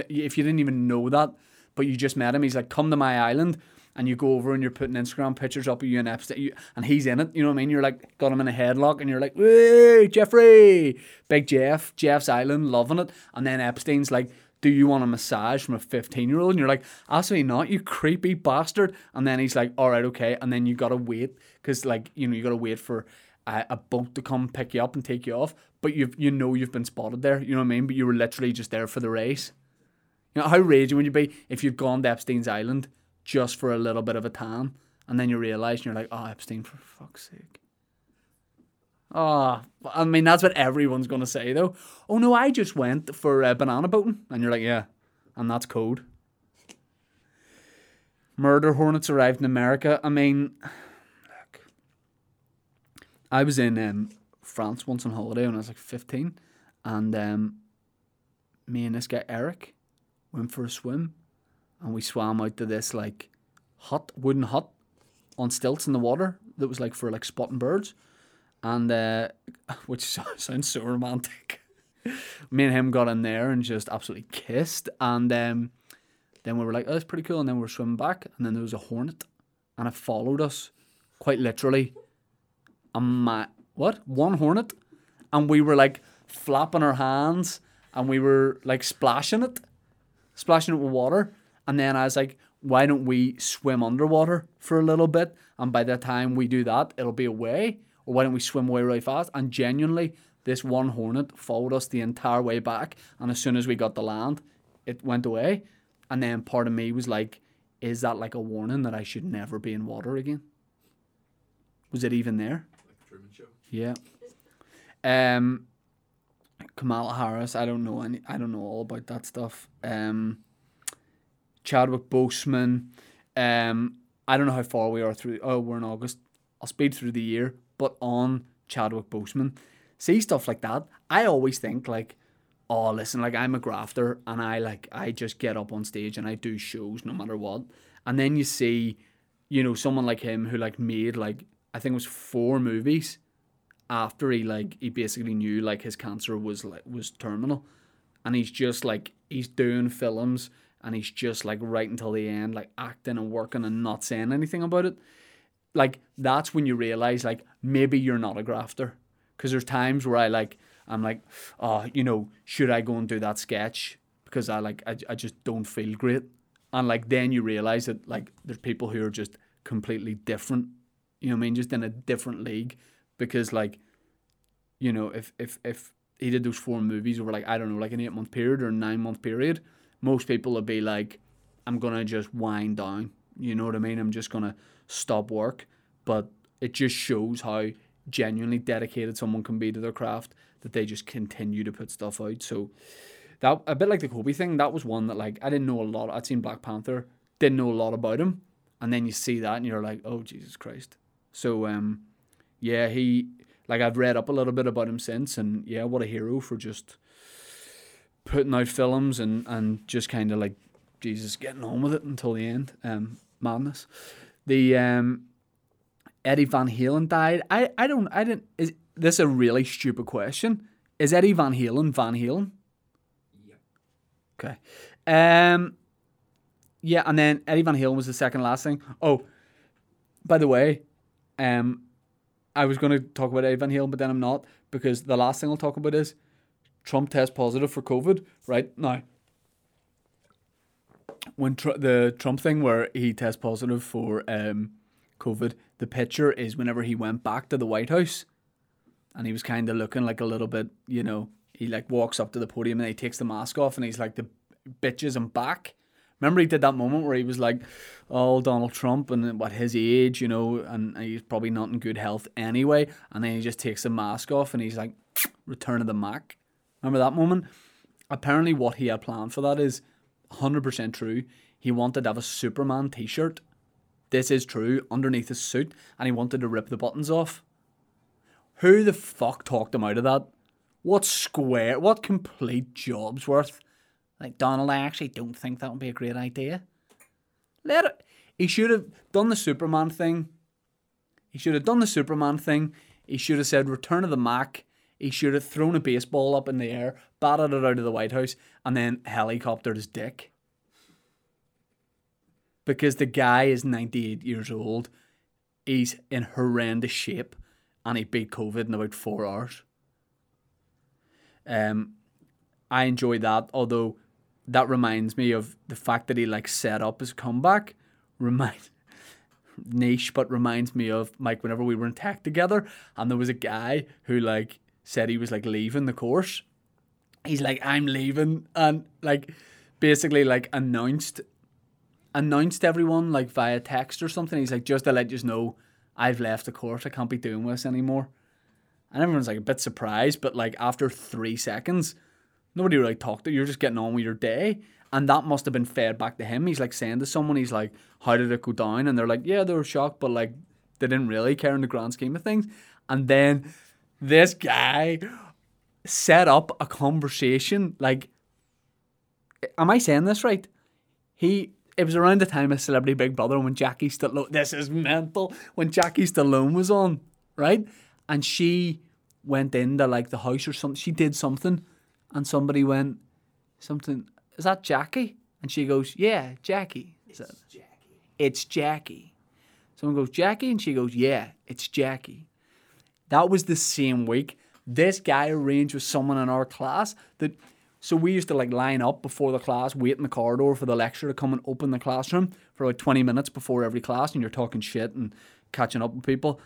if you didn't even know that, but you just met him, he's like, "Come to my island," and you go over and you're putting Instagram pictures up of you and Epstein, you, and he's in it. You know what I mean? You're like, got him in a headlock, and you're like, "Hey, Jeffrey, big Jeff, Jeff's island, loving it," and then Epstein's like. Do you want a massage from a 15 year old? And you're like, absolutely not, you creepy bastard. And then he's like, all right, okay. And then you got to wait because, like, you know, you got to wait for a boat to come pick you up and take you off. But you you know you've been spotted there. You know what I mean? But you were literally just there for the race. You know how raging would you be if you'd gone to Epstein's Island just for a little bit of a tan, and then you realise you're like, oh Epstein, for fuck's sake. Oh, I mean that's what everyone's gonna say though. Oh no, I just went for uh, banana boating, and you're like, yeah, and that's code. Murder hornets arrived in America. I mean, [SIGHS] look, I was in um, France once on holiday when I was like 15, and um, me and this guy Eric went for a swim, and we swam out to this like hut, wooden hut, on stilts in the water that was like for like spotting birds, and uh, [LAUGHS] which sounds so romantic. [LAUGHS] me and him got in there and just absolutely kissed, and um, then we were like, "Oh, that's pretty cool," and then we were swimming back, and then there was a hornet, and it followed us, quite literally, a ma- what one hornet, and we were like flapping our hands, and we were like splashing it, splashing it with water, and then I was like, "Why don't we swim underwater for a little bit?" And by the time we do that, it'll be away. Or why don't we swim away really fast? And genuinely, this one hornet followed us the entire way back, and as soon as we got to land, it went away. And then part of me was like, is that like a warning that I should never be in water again? Was it even there? Like the Truman Show. Yeah. Um Kamala Harris, I don't know any I don't know all about that stuff. Um Chadwick Boseman. Um I don't know how far we are through oh we're in August. I'll speed through the year, but on Chadwick Boseman. See stuff like that. I always think like oh listen like i'm a grafter and i like i just get up on stage and i do shows no matter what and then you see you know someone like him who like made like i think it was four movies after he like he basically knew like his cancer was like was terminal. And he's just like he's doing films and he's just like right until the end like acting and working and not saying anything about it. Like that's when you realize like maybe you're not a grafter. Because there's times where i like i'm like oh you know should i go and do that sketch? Because i like i, I just don't feel great. And like then you realize that like there's people who are just completely different you know what i mean? Just in a different league because like you know if if if he did those four movies over like i don't know like an eight month period or a nine month period most people would be like i'm gonna just wind down. You know what i mean? I'm just gonna stop work. But it just shows how genuinely dedicated someone can be to their craft that they just continue to put stuff out. So that a bit like the kobe thing that was one that like i didn't know a lot i'd seen black panther didn't know a lot about him. And then you see that and you're like oh jesus christ. So um yeah he like I've read up a little bit about him since, and yeah, what a hero for just putting out films and and just kind of like Jesus getting on with it until the end. Um, madness. The um, Eddie Van Halen died. I I don't I didn't. Is this a really stupid question? Is Eddie Van Halen Van Halen? Yep. Okay. Um, yeah, and then Eddie Van Halen was the second last thing. Oh, by the way, um, I was going to talk about Eddie Van Halen, but then I'm not because the last thing I'll talk about is Trump test positive for COVID. Right now, when tr- the Trump thing where he test positive for um, COVID, the picture is whenever he went back to the White House, and he was kind of looking like a little bit, you know, he like walks up to the podium and he takes the mask off and he's like the bitches him back. Remember he did that moment where he was like, "Oh, Donald Trump and what his age, you know, and he's probably not in good health anyway." And then he just takes the mask off and he's like, [TSK] "Return of the Mack." Remember that moment? Apparently, what he had planned for that is 100% true. He wanted to have a Superman T-shirt. This is true underneath his suit, and he wanted to rip the buttons off. Who the fuck talked him out of that? What square? What complete job's worth? Like Donald, I actually don't think that would be a great idea. Let it. He should have done the Superman thing. He should have done the Superman thing. He should have said "Return of the Mack." He should have thrown a baseball up in the air, batted it out of the White House, and then helicoptered his dick. Because the guy is 98 years old. He's in horrendous shape, and he beat COVID in about four hours. Um, I enjoy that, although that reminds me of the fact that he like set up his comeback. Remind [LAUGHS] niche, but reminds me of Mike whenever we were in tech together, and there was a guy who like said he was like leaving the course. He's like, I'm leaving, and like basically like announced announced everyone like via text or something. He's like, just to let you know, I've left the course. I can't be doing this anymore. And everyone's like a bit surprised, but like after three seconds, nobody really talked to you. You're just getting on with your day. And that must have been fed back to him. He's like saying to someone, he's like, How did it go down? And they're like, Yeah, they were shocked, but like they didn't really care in the grand scheme of things. And then this guy set up a conversation. Like, am I saying this right? He it was around the time of Celebrity Big Brother when Jackie Stallone. This is mental. When Jackie Stallone was on, right? And she went into like the house or something. She did something, and somebody went something. Is that Jackie? And she goes, Yeah, Jackie. Is that- It's Jackie. Someone goes, Jackie? And she goes, Yeah, it's Jackie. That was the same week. This guy arranged with someone in our class that so we used to like line up before the class, wait in the corridor for the lecturer to come and open the classroom for like 20 minutes before every class, and you're talking shit and catching up with people.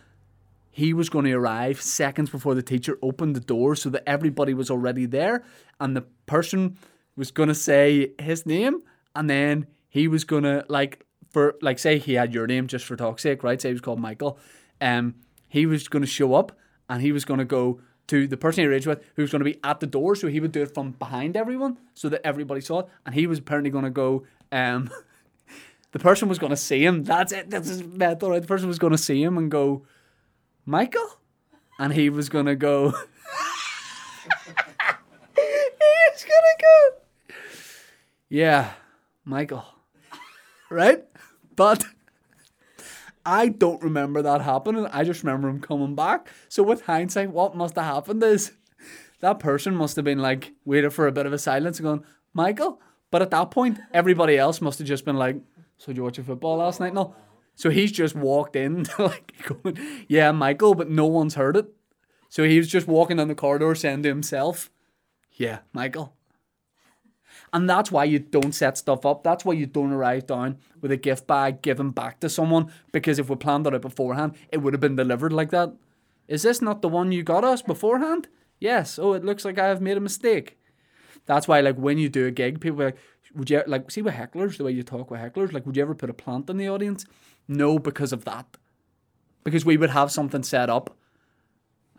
He was going to arrive seconds before the teacher opened the door so that everybody was already there, and the person was going to say his name, and then he was going to like for like say he had your name just for talk's sake, right? Say he was called Michael. Um, he was going to show up and he was going to go to the person he arranged with, who was going to be at the door, so he would do it from behind everyone, so that everybody saw it, and he was apparently going to go. Um, [LAUGHS] the person was going to see him. That's it. that's his method right? The person was going to see him and go, Michael, and he was going to go. he was going to go. Yeah, Michael. Right, but. I don't remember that happening. I just remember him coming back. So with hindsight, what must have happened is that person must have been like waiting for a bit of a silence and going, Michael. But at that point, everybody else must have just been like, So did you watch your football last night? No. So he's just walked in [LAUGHS] like going, Yeah, Michael, but no one's heard it. So he was just walking down the corridor saying to himself, Yeah, Michael. And that's why you don't set stuff up. That's why you don't arrive down with a gift bag given back to someone. Because if we planned it out beforehand, it would have been delivered like that. Is this not the one you got us beforehand? Yes. Oh, it looks like I have made a mistake. That's why, like, when you do a gig, people like, would you like see with hecklers the way you talk with hecklers? Like, would you ever put a plant in the audience? No, because of that. Because we would have something set up,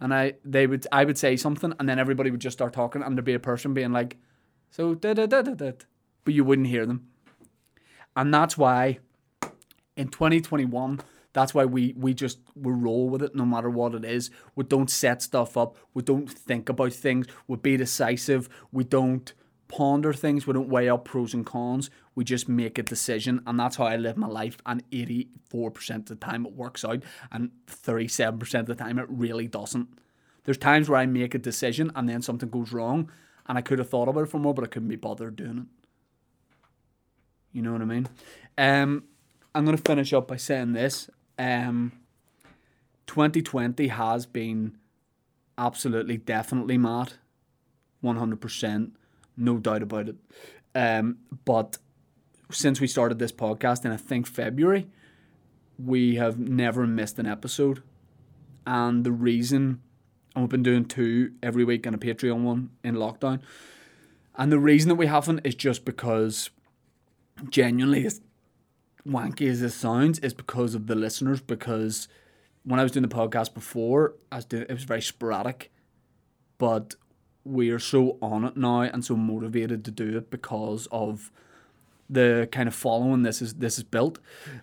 and I they would I would say something, and then everybody would just start talking, and there'd be a person being like, so da da da da da, but you wouldn't hear them, and that's why in 2021 that's why we we just we roll with it no matter what it is. We don't set stuff up. We don't think about things. We be decisive. We don't ponder things. We don't weigh up pros and cons we just make a decision and that's how i live my life and 84% of the time it works out and 37% of the time it really doesn't there's times where i make a decision and then something goes wrong and i could have thought about it for more but i couldn't be bothered doing it You know what I mean? Um, I'm gonna finish up by saying this. Um, 2020 has been absolutely, definitely mad, 100%, no doubt about it. Um, but since we started this podcast in I think February, we have never missed an episode. And the reason, and we've been doing two every week and a Patreon one in lockdown. And the reason that we haven't is just because, genuinely, as wanky as this sounds, is because of the listeners. Because when I was doing the podcast before, I was doing, it was very sporadic. But we are so on it now and so motivated to do it because of the kind of following this is this is built,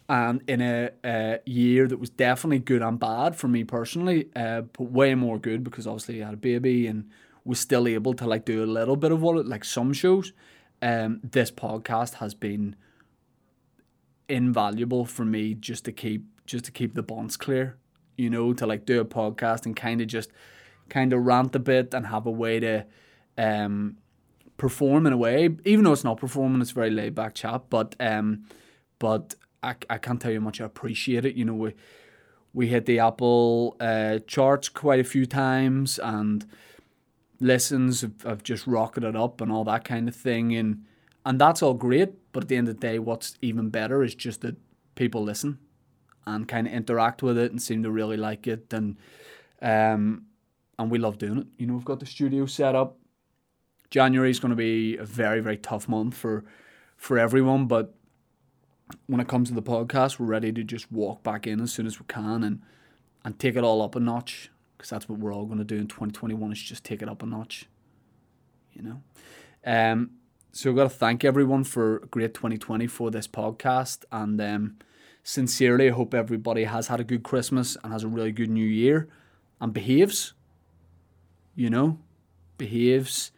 and in a, a year that was definitely good and bad for me personally, uh, but way more good because obviously I had a baby and was still able to like do a little bit of what it like some shows. Um, this podcast has been invaluable for me just to keep just to keep the bonds clear, you know, to like do a podcast and kind of just kind of rant a bit and have a way to um perform in a way, even though it's not performing, it's very laid back chat. But um, but I, I can't tell you how much I appreciate it. You know, we we hit the Apple uh, charts quite a few times, and listens have, have just rocketed up and all that kind of thing, and and that's all great. But at the end of the day, what's even better is just that people listen and kind of interact with it and seem to really like it, and um, and we love doing it. You know, we've got the studio set up January is going to be a very very tough month for for everyone, but when it comes to the podcast, we're ready to just walk back in as soon as we can and and take it all up a notch because that's what we're all going to do in 2021 is just take it up a notch. You know, um. So I've got to thank everyone for a great 2020 for this podcast, and um, sincerely, I hope everybody has had a good Christmas and has a really good New Year, and behaves. You know, behaves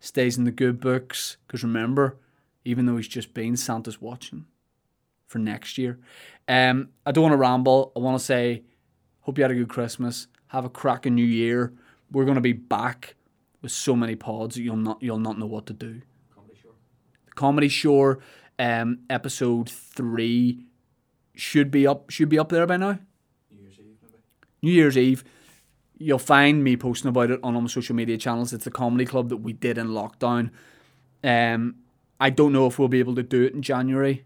stays in the good books. Because remember, even though he's just been, Santa's watching for next year. Um, I don't want to ramble. I want to say, hope you had a good Christmas. Have a cracking New Year. We're gonna be back with so many pods that you'll not you'll not know what to do. Comedy Shore. Comedy Shore, um, episode three should be up should be up there by now. New Year's Eve, maybe. New Year's Eve. You'll find me posting about it on all my social media channels. It's the comedy club that we did in lockdown. Um, I don't know if we'll be able to do it in January,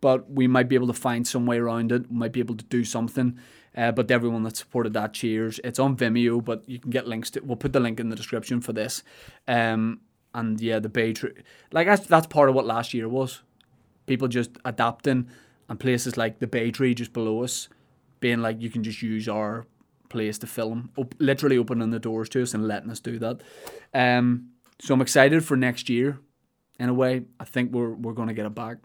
but we might be able to find some way around it. We might be able to do something. Uh, but everyone that supported that, cheers. It's on Vimeo, but you can get links to. We'll put the link in the description for this. Um, and yeah, the Bay like that's that's part of what last year was. People just adapting, and places like the Bay Tree just below us, being like you can just use our place to film, op- literally opening the doors to us and letting us do that. Um, so I'm excited for next year. In a way, I think we're we're gonna get it back.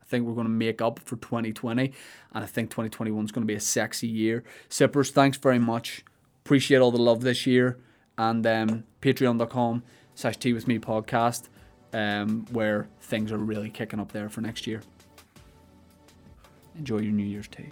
I think we're gonna make up for 2020, and I think 2021 is gonna be a sexy year. Sippers, thanks very much. Appreciate all the love this year, and um, Patreon.com slash Tea with Me podcast, um, where things are really kicking up there for next year. Enjoy your New Year's tea.